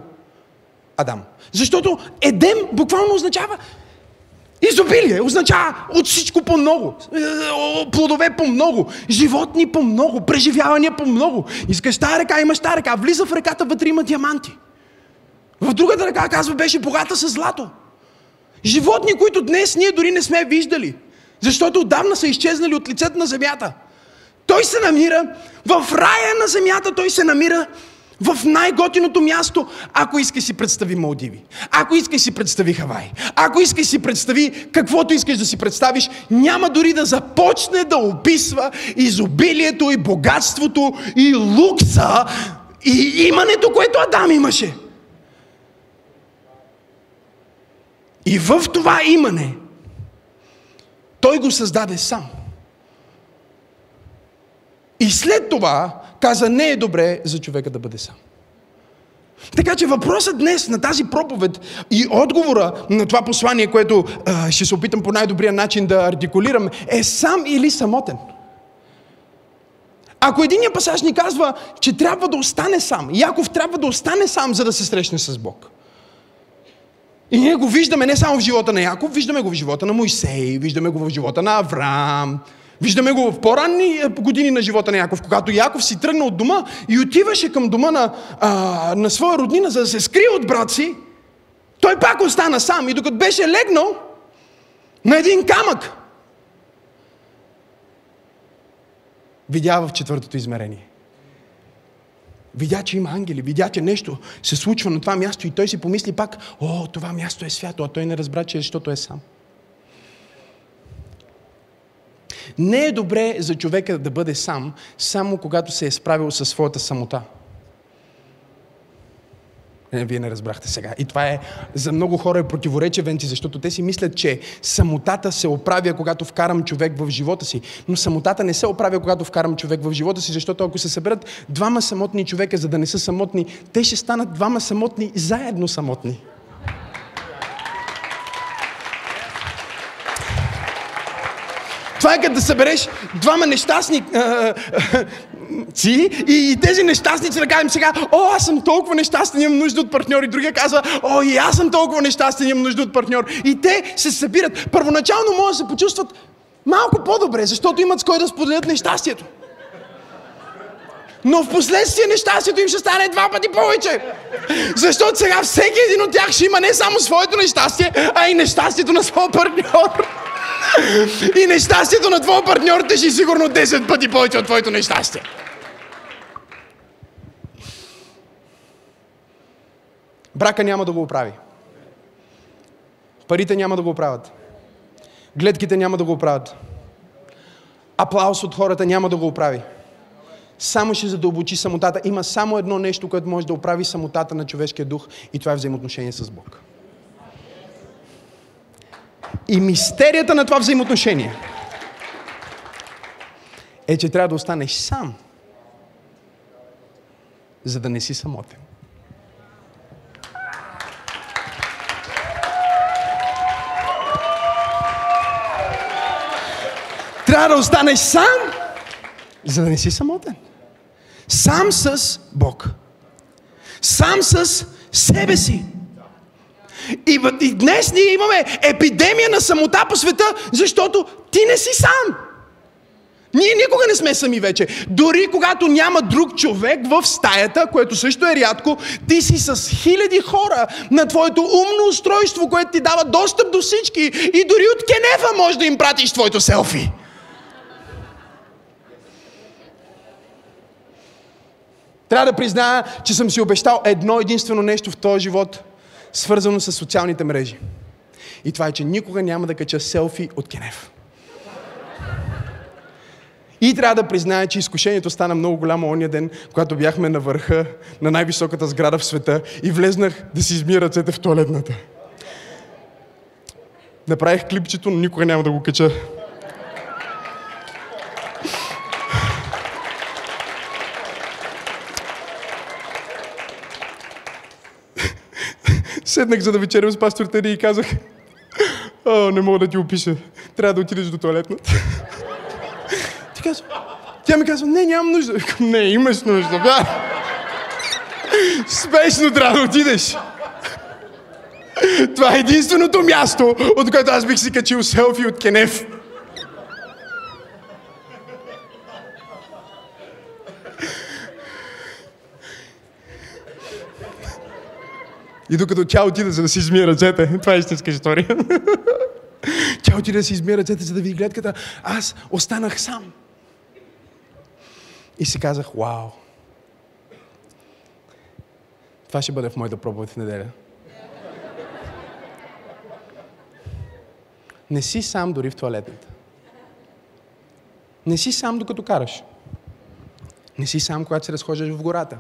Адам. Защото Едем буквално означава Изобилие означава от всичко по много. Е, плодове по много. Животни по много. Преживявания по много. Искаш тази река, имаш тази река. Влиза в реката, вътре има диаманти. В другата ръка, казва, беше богата с злато. Животни, които днес ние дори не сме виждали. Защото отдавна са изчезнали от лицето на земята. Той се намира в рая на земята, той се намира в най-готиното място, ако искаш си представи Малдиви, ако искаш си представи Хавай, ако искаш си представи каквото искаш да си представиш, няма дори да започне да описва изобилието и богатството и лукса и имането, което Адам имаше. И в това имане той го създаде сам. И след това каза, не е добре за човека да бъде сам. Така че въпросът днес на тази проповед и отговора на това послание, което а, ще се опитам по най-добрия начин да артикулирам, е сам или самотен. Ако единия пасаж ни казва, че трябва да остане сам, Яков трябва да остане сам, за да се срещне с Бог. И ние го виждаме не само в живота на Яков, виждаме го в живота на Моисей, виждаме го в живота на Авраам, Виждаме го в по-ранни е, години на живота на Яков, когато Яков си тръгна от дома и отиваше към дома на, а, на своя роднина, за да се скрие от брат си. Той пак остана сам и докато беше легнал на един камък, видя в четвъртото измерение. Видя, че има ангели, видя, че нещо се случва на това място и той си помисли пак, о, това място е свято, а той не разбра, че е, защото е сам. Не е добре за човека да бъде сам, само когато се е справил със своята самота. Не, вие не разбрахте сега. И това е за много хора е противоречие, Венци, защото те си мислят, че самотата се оправя, когато вкарам човек в живота си. Но самотата не се оправя, когато вкарам човек в живота си, защото ако се съберат двама самотни човека, за да не са самотни, те ще станат двама самотни, заедно самотни. Това е като да събереш двама нещастни си и, и тези нещастници да кажем сега, о, аз съм толкова нещастен, имам нужда от партньор. И другия казва, о, и аз съм толкова нещастен, имам нужда от партньор. И те се събират. Първоначално може да се почувстват малко по-добре, защото имат с кой да споделят нещастието. Но в последствие нещастието им ще стане два пъти повече. Защото сега всеки един от тях ще има не само своето нещастие, а и нещастието на своя партньор. И нещастието на твоя партньор тежи сигурно 10 пъти повече от твоето нещастие. Брака няма да го оправи. Парите няма да го оправят. Гледките няма да го оправят. Аплаус от хората няма да го оправи. Само ще задълбочи самотата. Има само едно нещо, което може да оправи самотата на човешкия дух и това е взаимоотношение с Бог. И мистерията на това взаимоотношение е, че трябва да останеш сам, за да не си самотен. Трябва да останеш сам, за да не си самотен. Сам с Бог. Сам с себе си. И, и днес ние имаме епидемия на самота по света, защото ти не си сам. Ние никога не сме сами вече. Дори когато няма друг човек в стаята, което също е рядко, ти си с хиляди хора на твоето умно устройство, което ти дава достъп до всички. И дори от Кенефа може да им пратиш твоето селфи. Трябва да призная, че съм си обещал едно единствено нещо в този живот – свързано с социалните мрежи. И това е, че никога няма да кача селфи от Кенев. И трябва да призная, че изкушението стана много голямо ония ден, когато бяхме на върха на най-високата сграда в света и влезнах да си измия ръцете в туалетната. Направих клипчето, но никога няма да го кача. Седнах за да вечерям с пастор Теди и казах, О, не мога да ти опиша. Трябва да отидеш до туалетната. Ти казва, тя ми казва, не, нямам нужда. Не, имаш нужда. Да. Спешно трябва да отидеш. Това е единственото място, от което аз бих си качил селфи от Кенев. И докато тя отида, за да си измие ръцете, това е истинска история. тя отида да си измие ръцете, за да види гледката, аз останах сам. И си казах, вау, това ще бъде в моята проповед в неделя. Не си сам дори в туалетната. Не си сам докато караш. Не си сам, когато се разхождаш в гората.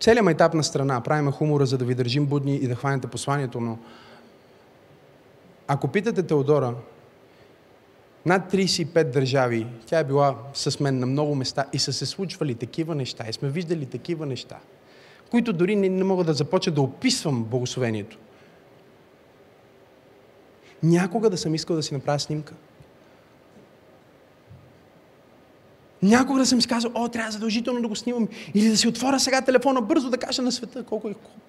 Целият етап на страна. Правиме хумора, за да ви държим будни и да хванете посланието, но ако питате Теодора, над 35 държави, тя е била с мен на много места и са се случвали такива неща и сме виждали такива неща, които дори не, не мога да започна да описвам благословението. Някога да съм искал да си направя снимка. Някога да съм си казал, о, трябва задължително да го снимам. Или да си отворя сега телефона бързо да кажа на света колко е хубаво.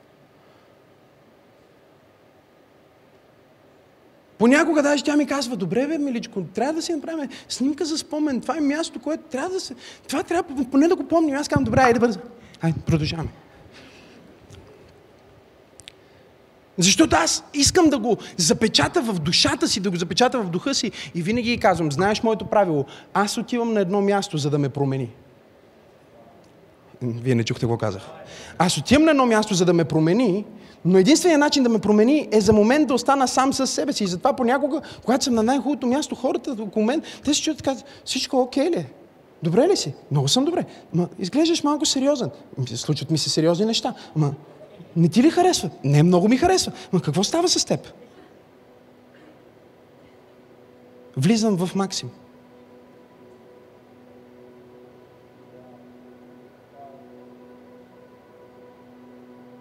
Понякога даже тя ми казва, добре бе, миличко, трябва да си направим снимка за спомен. Това е място, което трябва да се... Това трябва поне да го помним. Аз казвам, добре, айде бързо. Айде, продължаваме. Защото аз искам да го запечата в душата си, да го запечата в духа си и винаги казвам, знаеш моето правило, аз отивам на едно място, за да ме промени. Вие не чухте го казах. Аз отивам на едно място, за да ме промени, но единственият начин да ме промени е за момент да остана сам с себе си. И затова понякога, когато съм на най-хубавото място, хората около мен, те се чуят казват, всичко окей ли е? Добре ли си? Много съм добре. Но изглеждаш малко сериозен. Случват ми се сериозни неща. Ама не ти ли харесва? Не, много ми харесва. Но какво става с теб? Влизам в Максим.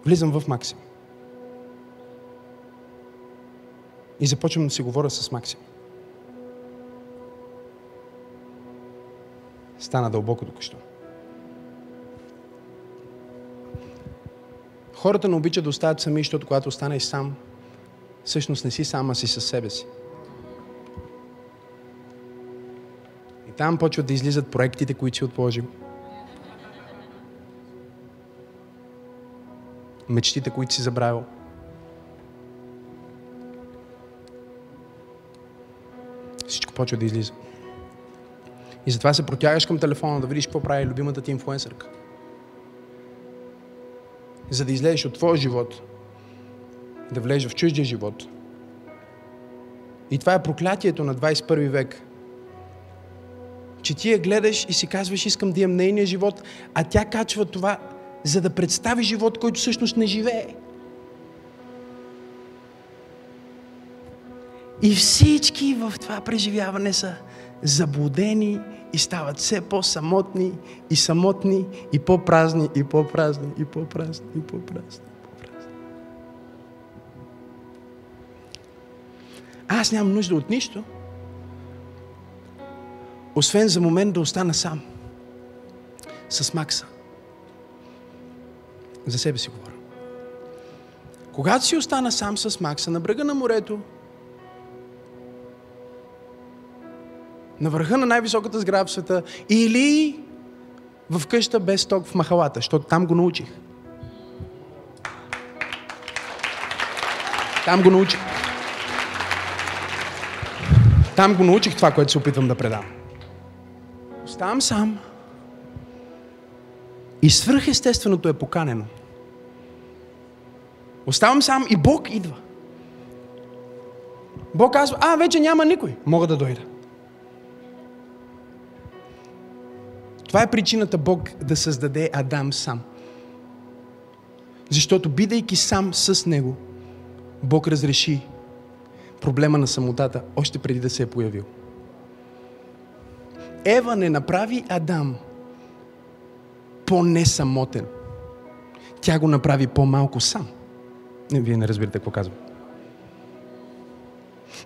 Влизам в Максим. И започвам да си говоря с Максим. Стана дълбоко току-що. Хората не обичат да остават сами, защото когато останеш сам, всъщност не си сам, а си със себе си. И там почват да излизат проектите, които си отложил. Мечтите, които си забравил. Всичко почва да излиза. И затова се протягаш към телефона да видиш какво прави любимата ти инфлуенсърка за да излезеш от твоя живот, да влезеш в чуждия живот. И това е проклятието на 21 век. Че ти я гледаш и си казваш, искам да имам нейния живот, а тя качва това, за да представи живот, който всъщност не живее. И всички в това преживяване са заблудени и стават все по-самотни и самотни и по-празни и по-празни и по-празни и по-празни. Аз нямам нужда от нищо, освен за момент да остана сам с Макса. За себе си говоря. Когато си остана сам с Макса на брега на морето, на върха на най-високата сграда в света или в къща без ток в махалата, защото там го научих. Там го научих. Там го научих това, което се опитвам да предам. Оставам сам. И свръхестественото е поканено. Оставам сам и Бог идва. Бог казва, а, вече няма никой. Мога да дойда. Това е причината Бог да създаде Адам сам. Защото бидейки сам с него, Бог разреши проблема на самотата още преди да се е появил. Ева не направи Адам по-несамотен. Тя го направи по-малко сам. Вие не разбирате какво казвам.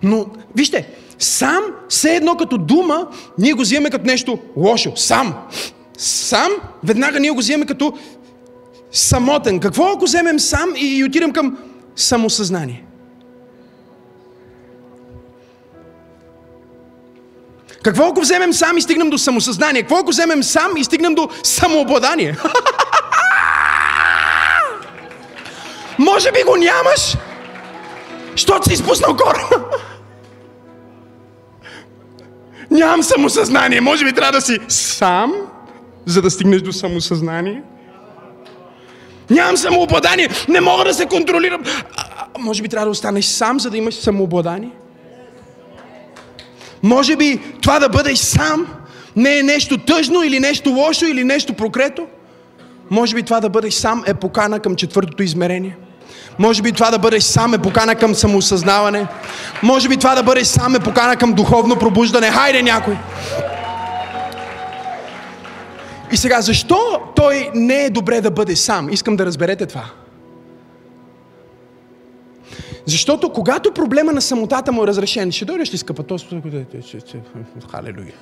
Но, вижте, сам, все едно като дума, ние го взимаме като нещо лошо. Сам. Сам, веднага ние го взимаме като самотен. Какво ако вземем сам и, отидем към самосъзнание? Какво ако вземем сам и стигнем до самосъзнание? Какво ако вземем сам и стигнем до самообладание? Може би го нямаш, защото си изпуснал кора. Нямам самосъзнание. Може би трябва да си сам, за да стигнеш до самосъзнание. Нямам самообладание. Не мога да се контролирам. А, може би трябва да останеш сам, за да имаш самообладание. Може би това да бъдеш сам не е нещо тъжно или нещо лошо или нещо прокрето. Може би това да бъдеш сам е покана към четвъртото измерение. Може би това да бъдеш сам е покана към самоосъзнаване. Може би това да бъдеш сам е покана към духовно пробуждане. Хайде някой! И сега, защо той не е добре да бъде сам? Искам да разберете това. Защото когато проблема на самотата му е разрешен, ще дойдеш ли скъпа? То... Халелуя.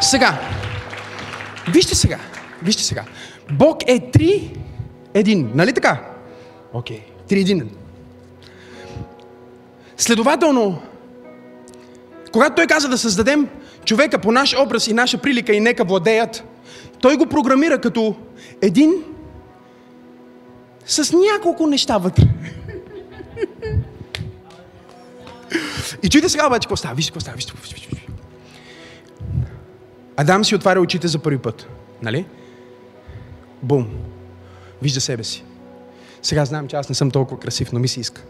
Сега, вижте сега, вижте сега. Бог е три един, нали така? Окей, okay. три един. Следователно, когато той каза да създадем човека по наш образ и наша прилика и нека владеят, той го програмира като един с няколко неща вътре. И чуйте сега обаче какво става. Вижте какво става. Вижте. Адам си отваря очите за първи път. Нали? Бум. Вижда себе си. Сега знам, че аз не съм толкова красив, но ми се иска.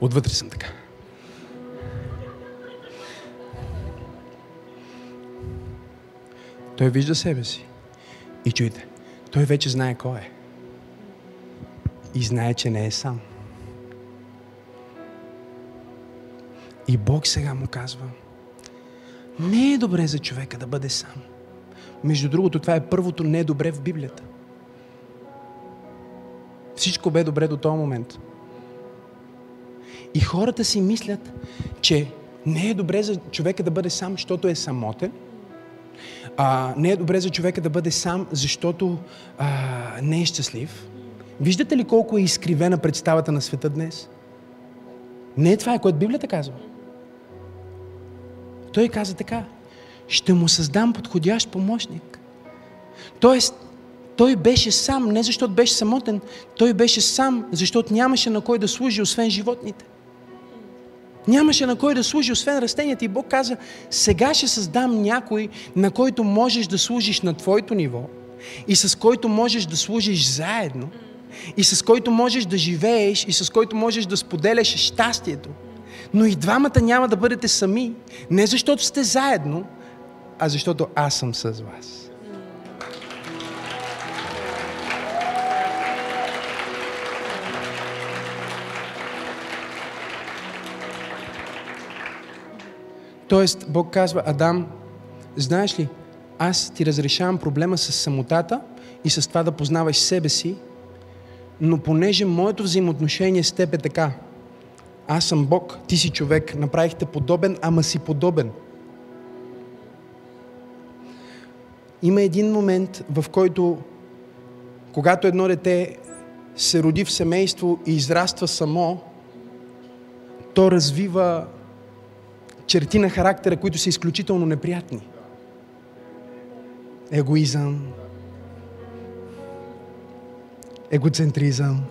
Отвътре съм така. Той вижда себе си. И чуйте, той вече знае кой е. И знае, че не е сам. И Бог сега му казва, не е добре за човека да бъде сам. Между другото, това е първото не е добре в Библията. Всичко бе добре до този момент. И хората си мислят, че не е добре за човека да бъде сам, защото е самотен. А, не е добре за човека да бъде сам, защото а, не е щастлив. Виждате ли колко е изкривена представата на света днес? Не е това, е което Библията казва. Той каза така ще му създам подходящ помощник. Тоест, той беше сам, не защото беше самотен, той беше сам, защото нямаше на кой да служи, освен животните. Нямаше на кой да служи, освен растенията. И Бог каза, сега ще създам някой, на който можеш да служиш на твоето ниво и с който можеш да служиш заедно и с който можеш да живееш и с който можеш да споделяш щастието. Но и двамата няма да бъдете сами. Не защото сте заедно, а защото аз съм с вас. Тоест, Бог казва, Адам, знаеш ли, аз ти разрешавам проблема с самотата и с това да познаваш себе си, но понеже моето взаимоотношение с теб е така, аз съм Бог, ти си човек, направихте подобен, ама си подобен – има един момент, в който, когато едно дете се роди в семейство и израства само, то развива черти на характера, които са изключително неприятни. Егоизъм, егоцентризъм,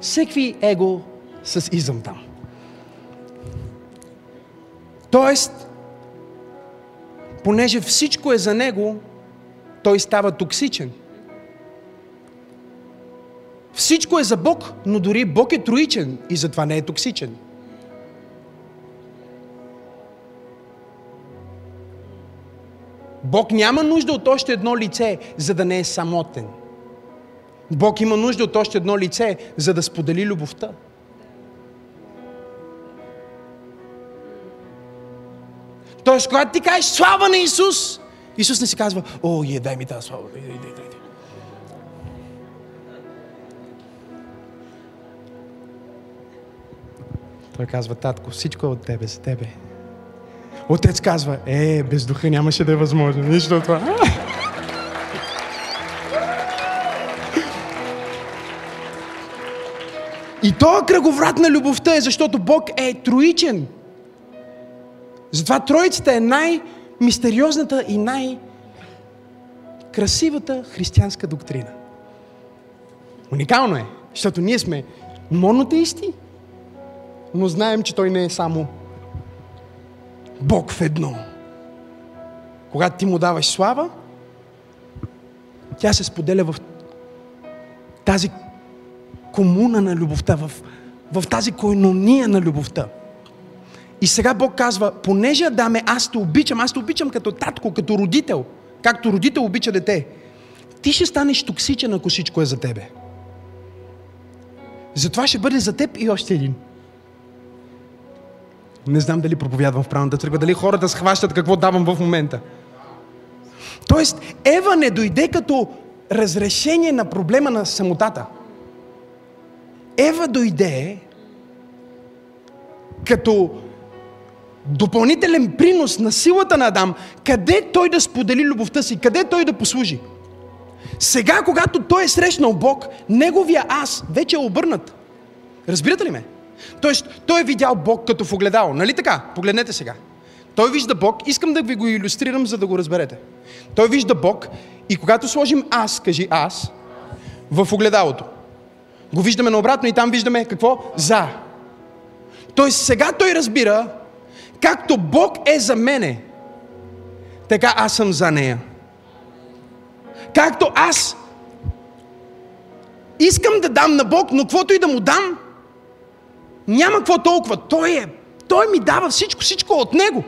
всеки его с изъм там. Тоест, понеже всичко е за него, той става токсичен. Всичко е за Бог, но дори Бог е троичен и затова не е токсичен. Бог няма нужда от още едно лице, за да не е самотен. Бог има нужда от още едно лице, за да сподели любовта. Тоест, когато ти кажеш слава на Исус, Исус не си казва, о, е, дай ми тази слава. Дай, дай, дай. Той казва, татко, всичко е от тебе, за тебе. Отец казва, е, без духа нямаше да е възможно. Нищо от това. И то кръговрат на любовта е, защото Бог е троичен. Затова Троицата е най-мистериозната и най-красивата християнска доктрина. Уникално е, защото ние сме монотеисти, но знаем, че Той не е само Бог в едно. Когато ти му даваш слава, тя се споделя в тази комуна на любовта, в, в тази койнония на любовта. И сега Бог казва, понеже Адаме, аз те обичам, аз те обичам като татко, като родител, както родител обича дете. Ти ще станеш токсичен, ако всичко е за тебе. Затова ще бъде за теб и още един. Не знам дали проповядвам в правилната църква, дали хората схващат какво давам в момента. Тоест, Ева не дойде като разрешение на проблема на самотата. Ева дойде като допълнителен принос на силата на Адам, къде той да сподели любовта си, къде той да послужи. Сега, когато той е срещнал Бог, неговия аз вече е обърнат. Разбирате ли ме? Тоест, той е видял Бог като в огледало. Нали така? Погледнете сега. Той вижда Бог. Искам да ви го иллюстрирам, за да го разберете. Той вижда Бог и когато сложим аз, кажи аз, в огледалото, го виждаме наобратно и там виждаме какво? За. Тоест сега той разбира, както Бог е за мене, така аз съм за нея. Както аз искам да дам на Бог, но каквото и да му дам, няма какво толкова. Той е. Той ми дава всичко, всичко от Него.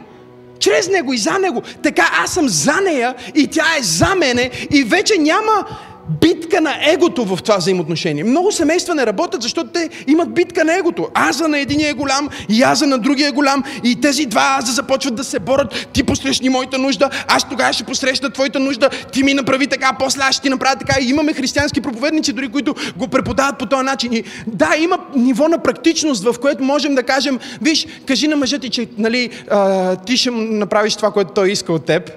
Чрез Него и за Него. Така аз съм за нея и тя е за мене и вече няма битка на егото в това взаимоотношение. Много семейства не работят, защото те имат битка на егото. Аза на единия е голям и аза на другия е голям и тези два аза започват да се борят. Ти посрещни моята нужда, аз тогава ще посрещна твоята нужда, ти ми направи така, после аз ще ти направя така. И имаме християнски проповедници, дори които го преподават по този начин. И да, има ниво на практичност, в което можем да кажем, виж, кажи на мъжа ти, че нали, а, ти ще направиш това, което той иска от теб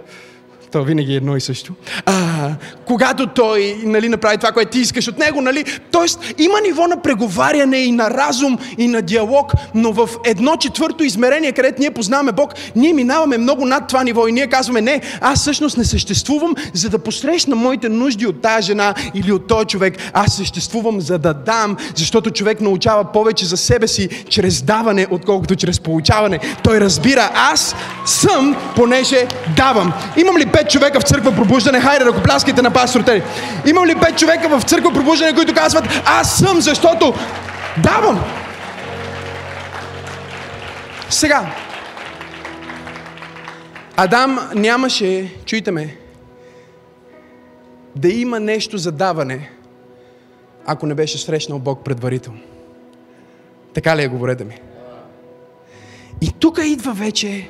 то винаги е едно и също. А, когато той нали, направи това, което ти искаш от него, нали? Тоест, има ниво на преговаряне и на разум и на диалог, но в едно четвърто измерение, където ние познаваме Бог, ние минаваме много над това ниво и ние казваме, не, аз всъщност не съществувам, за да посрещна моите нужди от тази жена или от този човек. Аз съществувам, за да дам, защото човек научава повече за себе си чрез даване, отколкото чрез получаване. Той разбира, аз съм, понеже давам. Имам ли пет човека в църква пробуждане? Хайде, ръкопляскайте на пасторите. Имам ли пет човека в църква пробуждане, които казват, аз съм, защото давам? Сега, Адам нямаше, чуйте ме, да има нещо за даване, ако не беше срещнал Бог предварително. Така ли е, говорете ми? И тук идва вече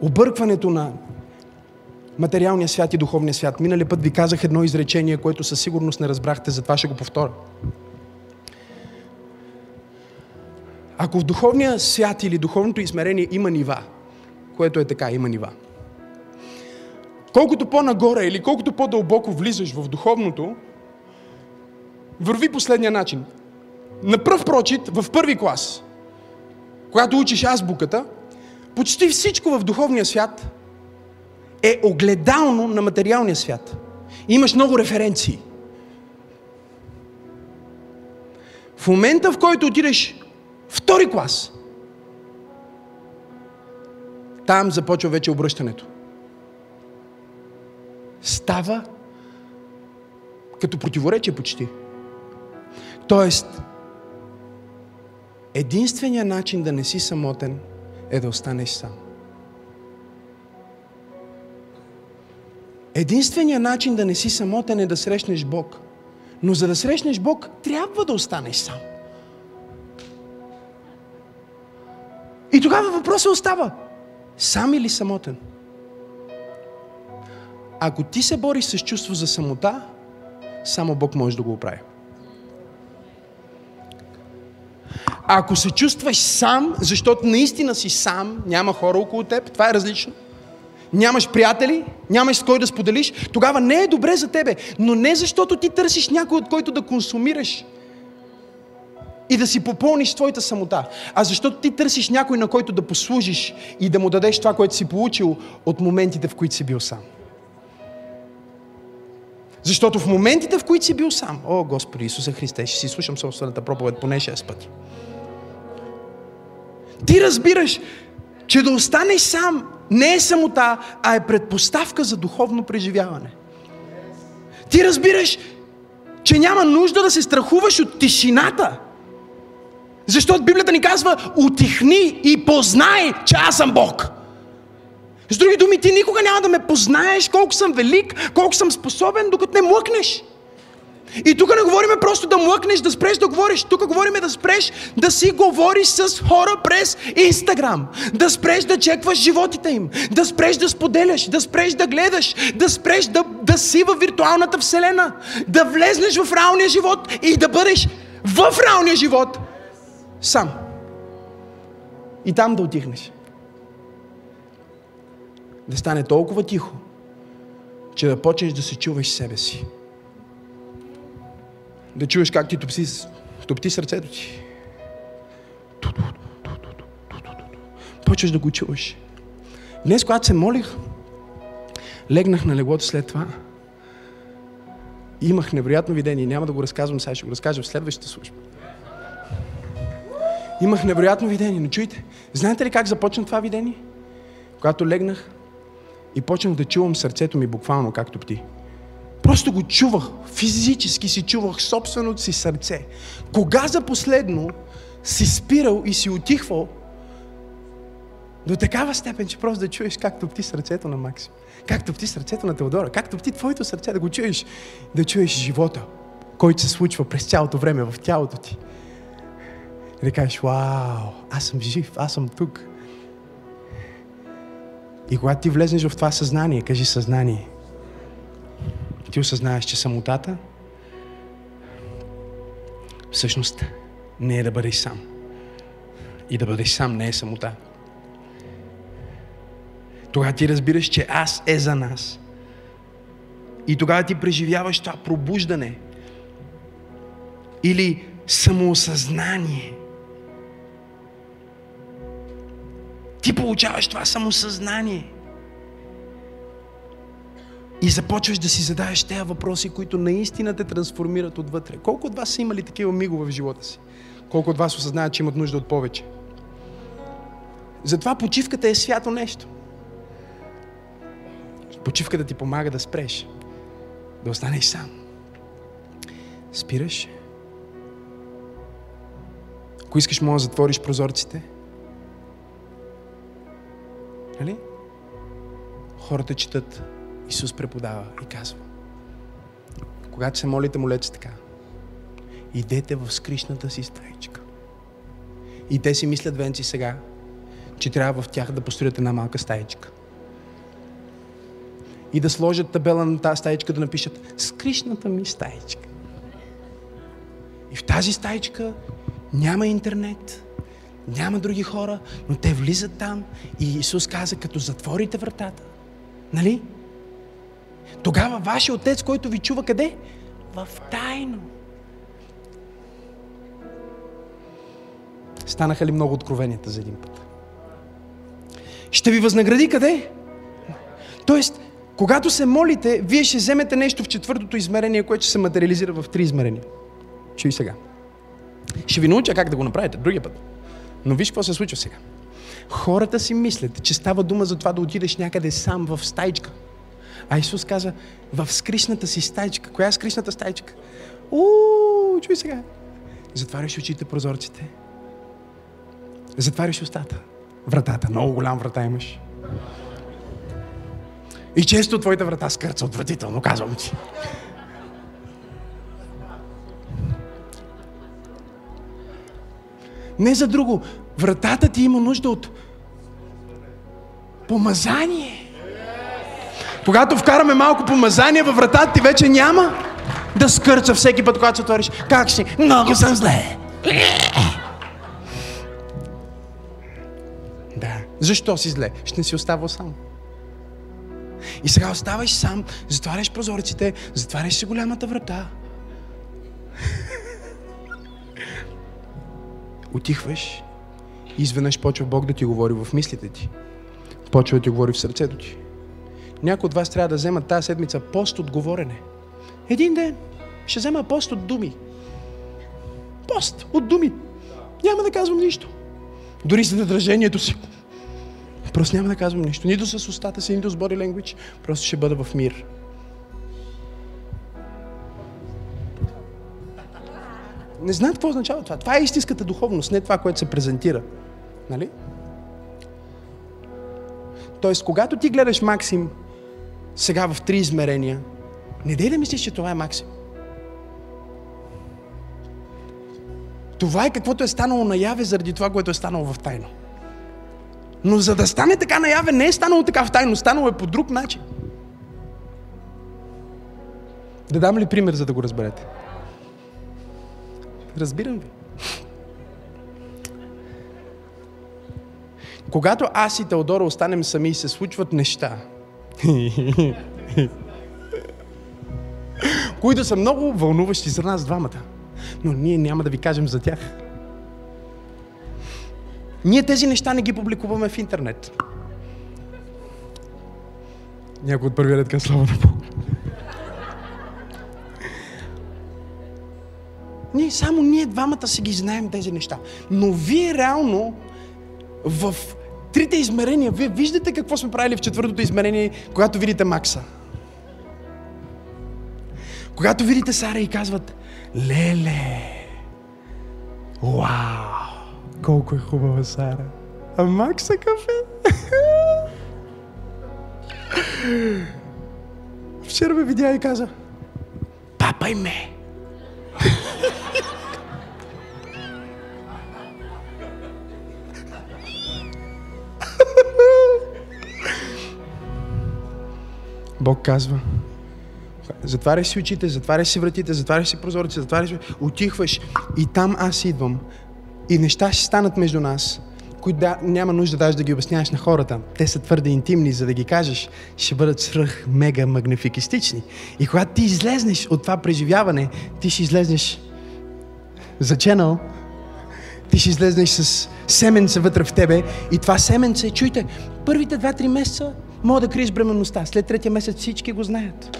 объркването на материалния свят и духовния свят. Минали път ви казах едно изречение, което със сигурност не разбрахте, затова ще го повторя. Ако в духовния свят или духовното измерение има нива, което е така, има нива. Колкото по-нагоре или колкото по-дълбоко влизаш в духовното, върви последния начин. На пръв прочит, в първи клас, когато учиш азбуката, почти всичко в духовния свят е огледално на материалния свят. Имаш много референции. В момента, в който отидеш втори клас, там започва вече обръщането. Става като противоречие почти. Тоест, единственият начин да не си самотен е да останеш сам. Единственият начин да не си самотен е да срещнеш Бог. Но за да срещнеш Бог, трябва да останеш сам. И тогава въпросът остава. Сам или самотен? Ако ти се бориш с чувство за самота, само Бог може да го оправи. Ако се чувстваш сам, защото наистина си сам, няма хора около теб, това е различно. Нямаш приятели, нямаш с кой да споделиш, тогава не е добре за тебе. Но не защото ти търсиш някой, от който да консумираш и да си попълниш твоята самота, а защото ти търсиш някой, на който да послужиш и да му дадеш това, което си получил от моментите, в които си бил сам. Защото в моментите, в които си бил сам, о, Господи Исуса Христе, ще си слушам собствената проповед поне 6 пъти. Ти разбираш, че да останеш сам не е самота, а е предпоставка за духовно преживяване. Ти разбираш, че няма нужда да се страхуваш от тишината. Защото Библията ни казва, отихни и познай, че аз съм Бог. С други думи, ти никога няма да ме познаеш колко съм велик, колко съм способен, докато не млъкнеш. И тук не говориме просто да млъкнеш, да спреш да говориш. Тук говориме да спреш да си говориш с хора през Инстаграм. Да спреш да чекваш животите им. Да спреш да споделяш. Да спреш да гледаш. Да спреш да, да си в виртуалната вселена. Да влезнеш в реалния живот и да бъдеш в реалния живот сам. И там да отихнеш. Да стане толкова тихо, че да почнеш да се чуваш себе си. Да чуеш как ти топси, топти сърцето ти. Почваш да го чуваш. Днес, когато се молих, легнах на леглото след това. Имах невероятно видение. Няма да го разказвам сега, ще го разкажа в следващата служба. Имах невероятно видение, но чуйте. Знаете ли как започна това видение? Когато легнах и почнах да чувам сърцето ми буквално, както пти. Просто го чувах, физически си чувах собственото си сърце. Кога за последно си спирал и си отихвал до такава степен, че просто да чуеш как топти сърцето на Максим, как топти сърцето на Теодора, как топти твоето сърце, да го чуеш, да чуеш живота, който се случва през цялото време в тялото ти. И да кажеш, вау, аз съм жив, аз съм тук. И когато ти влезнеш в това съзнание, кажи съзнание, ти осъзнаеш, че самотата всъщност не е да бъдеш сам. И да бъдеш сам не е самота. Тогава ти разбираш, че аз е за нас. И тогава ти преживяваш това пробуждане. Или самоосъзнание. Ти получаваш това самосъзнание. И започваш да си задаваш тези въпроси, които наистина те трансформират отвътре. Колко от вас са имали такива мигове в живота си? Колко от вас осъзнават, че имат нужда от повече? Затова почивката е свято нещо. Почивката ти помага да спреш, да останеш сам. Спираш. Ако искаш, може да затвориш прозорците. Нали? Хората четат Исус преподава и казва, когато се молите, молете така. Идете в скришната си стаичка. И те си мислят венци сега, че трябва в тях да построят една малка стаичка. И да сложат табела на тази стаичка, да напишат скришната ми стаичка. И в тази стаичка няма интернет, няма други хора, но те влизат там и Исус каза, като затворите вратата, нали? Тогава вашия отец, който ви чува къде? В тайно. Станаха ли много откровенията за един път? Ще ви възнагради къде? Тоест, когато се молите, вие ще вземете нещо в четвъртото измерение, което ще се материализира в три измерения. Чуй сега. Ще ви науча как да го направите другия път. Но виж какво се случва сега. Хората си мислят, че става дума за това да отидеш някъде сам в стайчка. А Исус каза, в скришната си стайчка. Коя е скришната стайчка? Уу, чуй сега. Затваряш очите, прозорците. Затваряш устата. Вратата. Много голям врата имаш. И често твоята врата скърца отвратително, казвам ти. Не за друго. Вратата ти има нужда от помазание. Когато вкараме малко помазание във вратата ти вече няма да скърца всеки път, когато се отвориш. Как си? Много съм зле. Да. Защо си зле? Ще не си оставал сам. И сега оставаш сам, затваряш прозорците, затваряш си голямата врата. Отихваш и изведнъж почва Бог да ти говори в мислите ти. Почва да ти говори в сърцето ти. Някои от вас трябва да вземат тази седмица пост от говорене. Един ден ще взема пост от думи. Пост от думи. Няма да казвам нищо. Дори за надражението си. Просто няма да казвам нищо. Нито с устата си, нито с body language. Просто ще бъда в мир. Не знаят какво означава това. Това е истинската духовност, не това, което се презентира. Нали? Тоест, когато ти гледаш Максим сега в три измерения, не дей да мислиш, че това е Максим. Това е каквото е станало наяве заради това, което е станало в тайно. Но за да стане така наяве, не е станало така в тайно, станало е по друг начин. Да дам ли пример, за да го разберете? Разбирам ви. Когато аз и Теодора останем сами и се случват неща, които са много вълнуващи за нас двамата, но ние няма да ви кажем за тях. Ние тези неща не ги публикуваме в интернет. Някой от първия ред към слава на Бог. Ние, само ние двамата си ги знаем тези неща. Но вие реално в трите измерения, вие виждате какво сме правили в четвъртото измерение, когато видите Макса. Когато видите Сара и казват, леле, вау, колко е хубава Сара. А Макса кафе? Вчера ме видя и каза, папай ме. Бог казва, затваряш си очите, затваряш си вратите, затваряш си прозорците, затваряш отихваш и там аз идвам. И неща ще станат между нас, които да, няма нужда даже да ги обясняваш на хората. Те са твърде интимни, за да ги кажеш. Ще бъдат свръх мега магнификистични. И когато ти излезнеш от това преживяване, ти ще излезнеш за ченъл, ти ще излезнеш с семенце вътре в тебе и това семенце, чуйте, първите два-три месеца мога да криеш бременността. След третия месец всички го знаят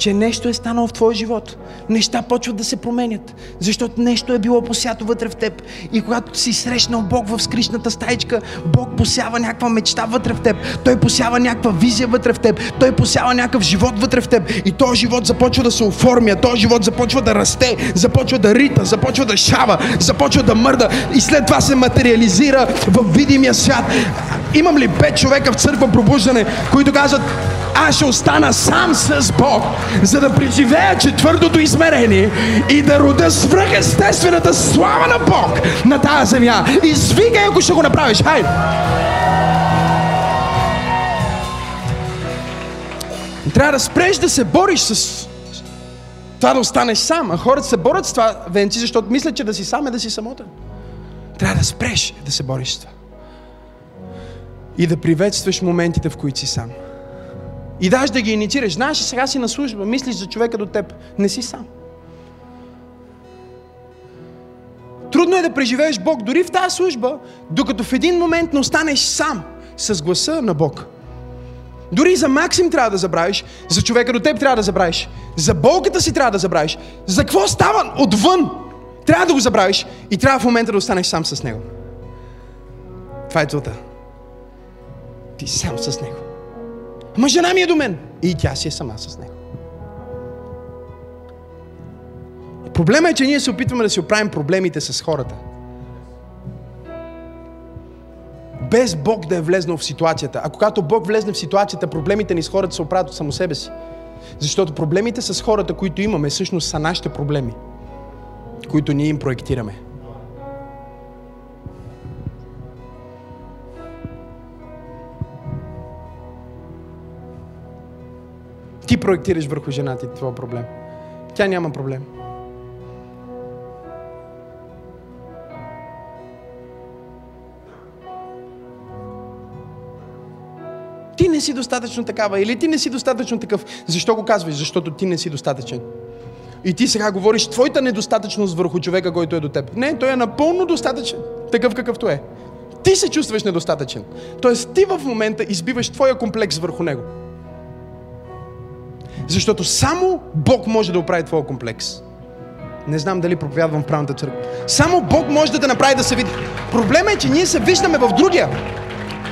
че нещо е станало в твоя живот. Неща почват да се променят, защото нещо е било посято вътре в теб. И когато си срещнал Бог в скришната стаичка, Бог посява някаква мечта вътре в теб. Той посява някаква визия вътре в теб. Той посява някакъв живот вътре в теб. И този живот започва да се оформя, този живот започва да расте, започва да рита, започва да шава, започва да мърда и след това се материализира в видимия свят. Имам ли пет човека в църква пробуждане, които казват, аз ще остана сам с Бог, за да преживея четвъртото измерение и да рода свръхестествената слава на Бог на тази земя. Извикай, ако ще го направиш. Хайде! Трябва да спреш да се бориш с това да останеш сам. А хората се борят с това, Венци, защото мислят, че да си сам е да си самотен. Трябва да спреш да се бориш с това. И да приветстваш моментите, в които си сам. И даже да ги инициираш. Знаеш, сега си на служба, мислиш за човека до теб. Не си сам. Трудно е да преживееш Бог дори в тази служба, докато в един момент не останеш сам с гласа на Бог. Дори за Максим трябва да забравиш, за човека до теб трябва да забравиш, за болката си трябва да забравиш, за какво става отвън трябва да го забравиш и трябва в момента да останеш сам с него. Това е целта. Ти сам с него. Ама жена ми е до мен. И тя си е сама с него. Проблема е, че ние се опитваме да си оправим проблемите с хората. Без Бог да е влезнал в ситуацията. А когато Бог влезне в ситуацията, проблемите ни с хората се оправят само себе си. Защото проблемите с хората, които имаме, всъщност са нашите проблеми, които ние им проектираме. Ти проектираш върху жена ти това проблем. Тя няма проблем. ти не си достатъчно такава или ти не си достатъчно такъв. Защо го казваш? Защото ти не си достатъчен. И ти сега говориш твоята недостатъчност върху човека, който е до теб. Не, той е напълно достатъчен, такъв какъвто е. Ти се чувстваш недостатъчен. Тоест ти в момента избиваш твоя комплекс върху него. Защото само Бог може да оправи твоя комплекс. Не знам дали проповядвам в правната църква. Само Бог може да те направи да се види. Проблема е, че ние се виждаме в другия.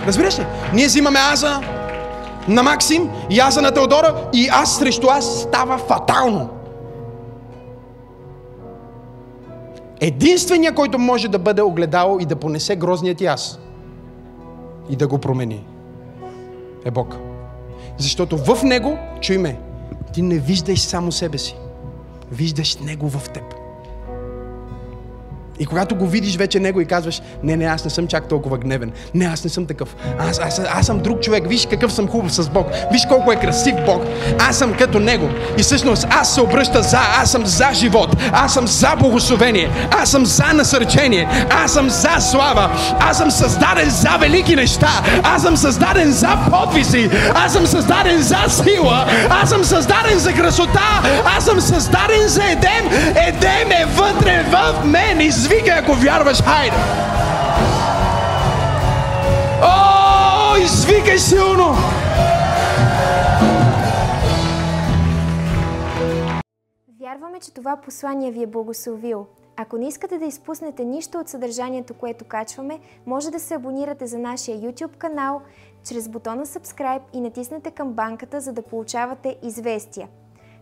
Разбираш ли? Ние взимаме аза на Максим и аза на Теодора и аз срещу аз става фатално. Единственият, който може да бъде огледал и да понесе грозният аз и да го промени, е Бог. Защото в Него, чуй ме, ти не виждаш само себе си. Виждаш Него в теб. И когато го видиш вече него и казваш, не, не, аз не съм чак толкова гневен. Не, аз не съм такъв. Аз, аз, аз съм друг човек. Виж какъв съм хубав с Бог. Виж колко е красив Бог. Аз съм като него. И всъщност аз се обръща за. Аз съм за живот. Аз съм за благословение. Аз съм за насърчение. Аз съм за слава. Аз съм създаден за велики неща. Аз съм създаден за подвиси. Аз съм създаден за сила. Аз съм създаден за красота. Аз съм създаден за Едем. Едем е вътре в мен. И извикай, ако вярваш, хайде! О, извикай силно! Вярваме, че това послание ви е благословило. Ако не искате да изпуснете нищо от съдържанието, което качваме, може да се абонирате за нашия YouTube канал чрез бутона Subscribe и натиснете камбанката, за да получавате известия.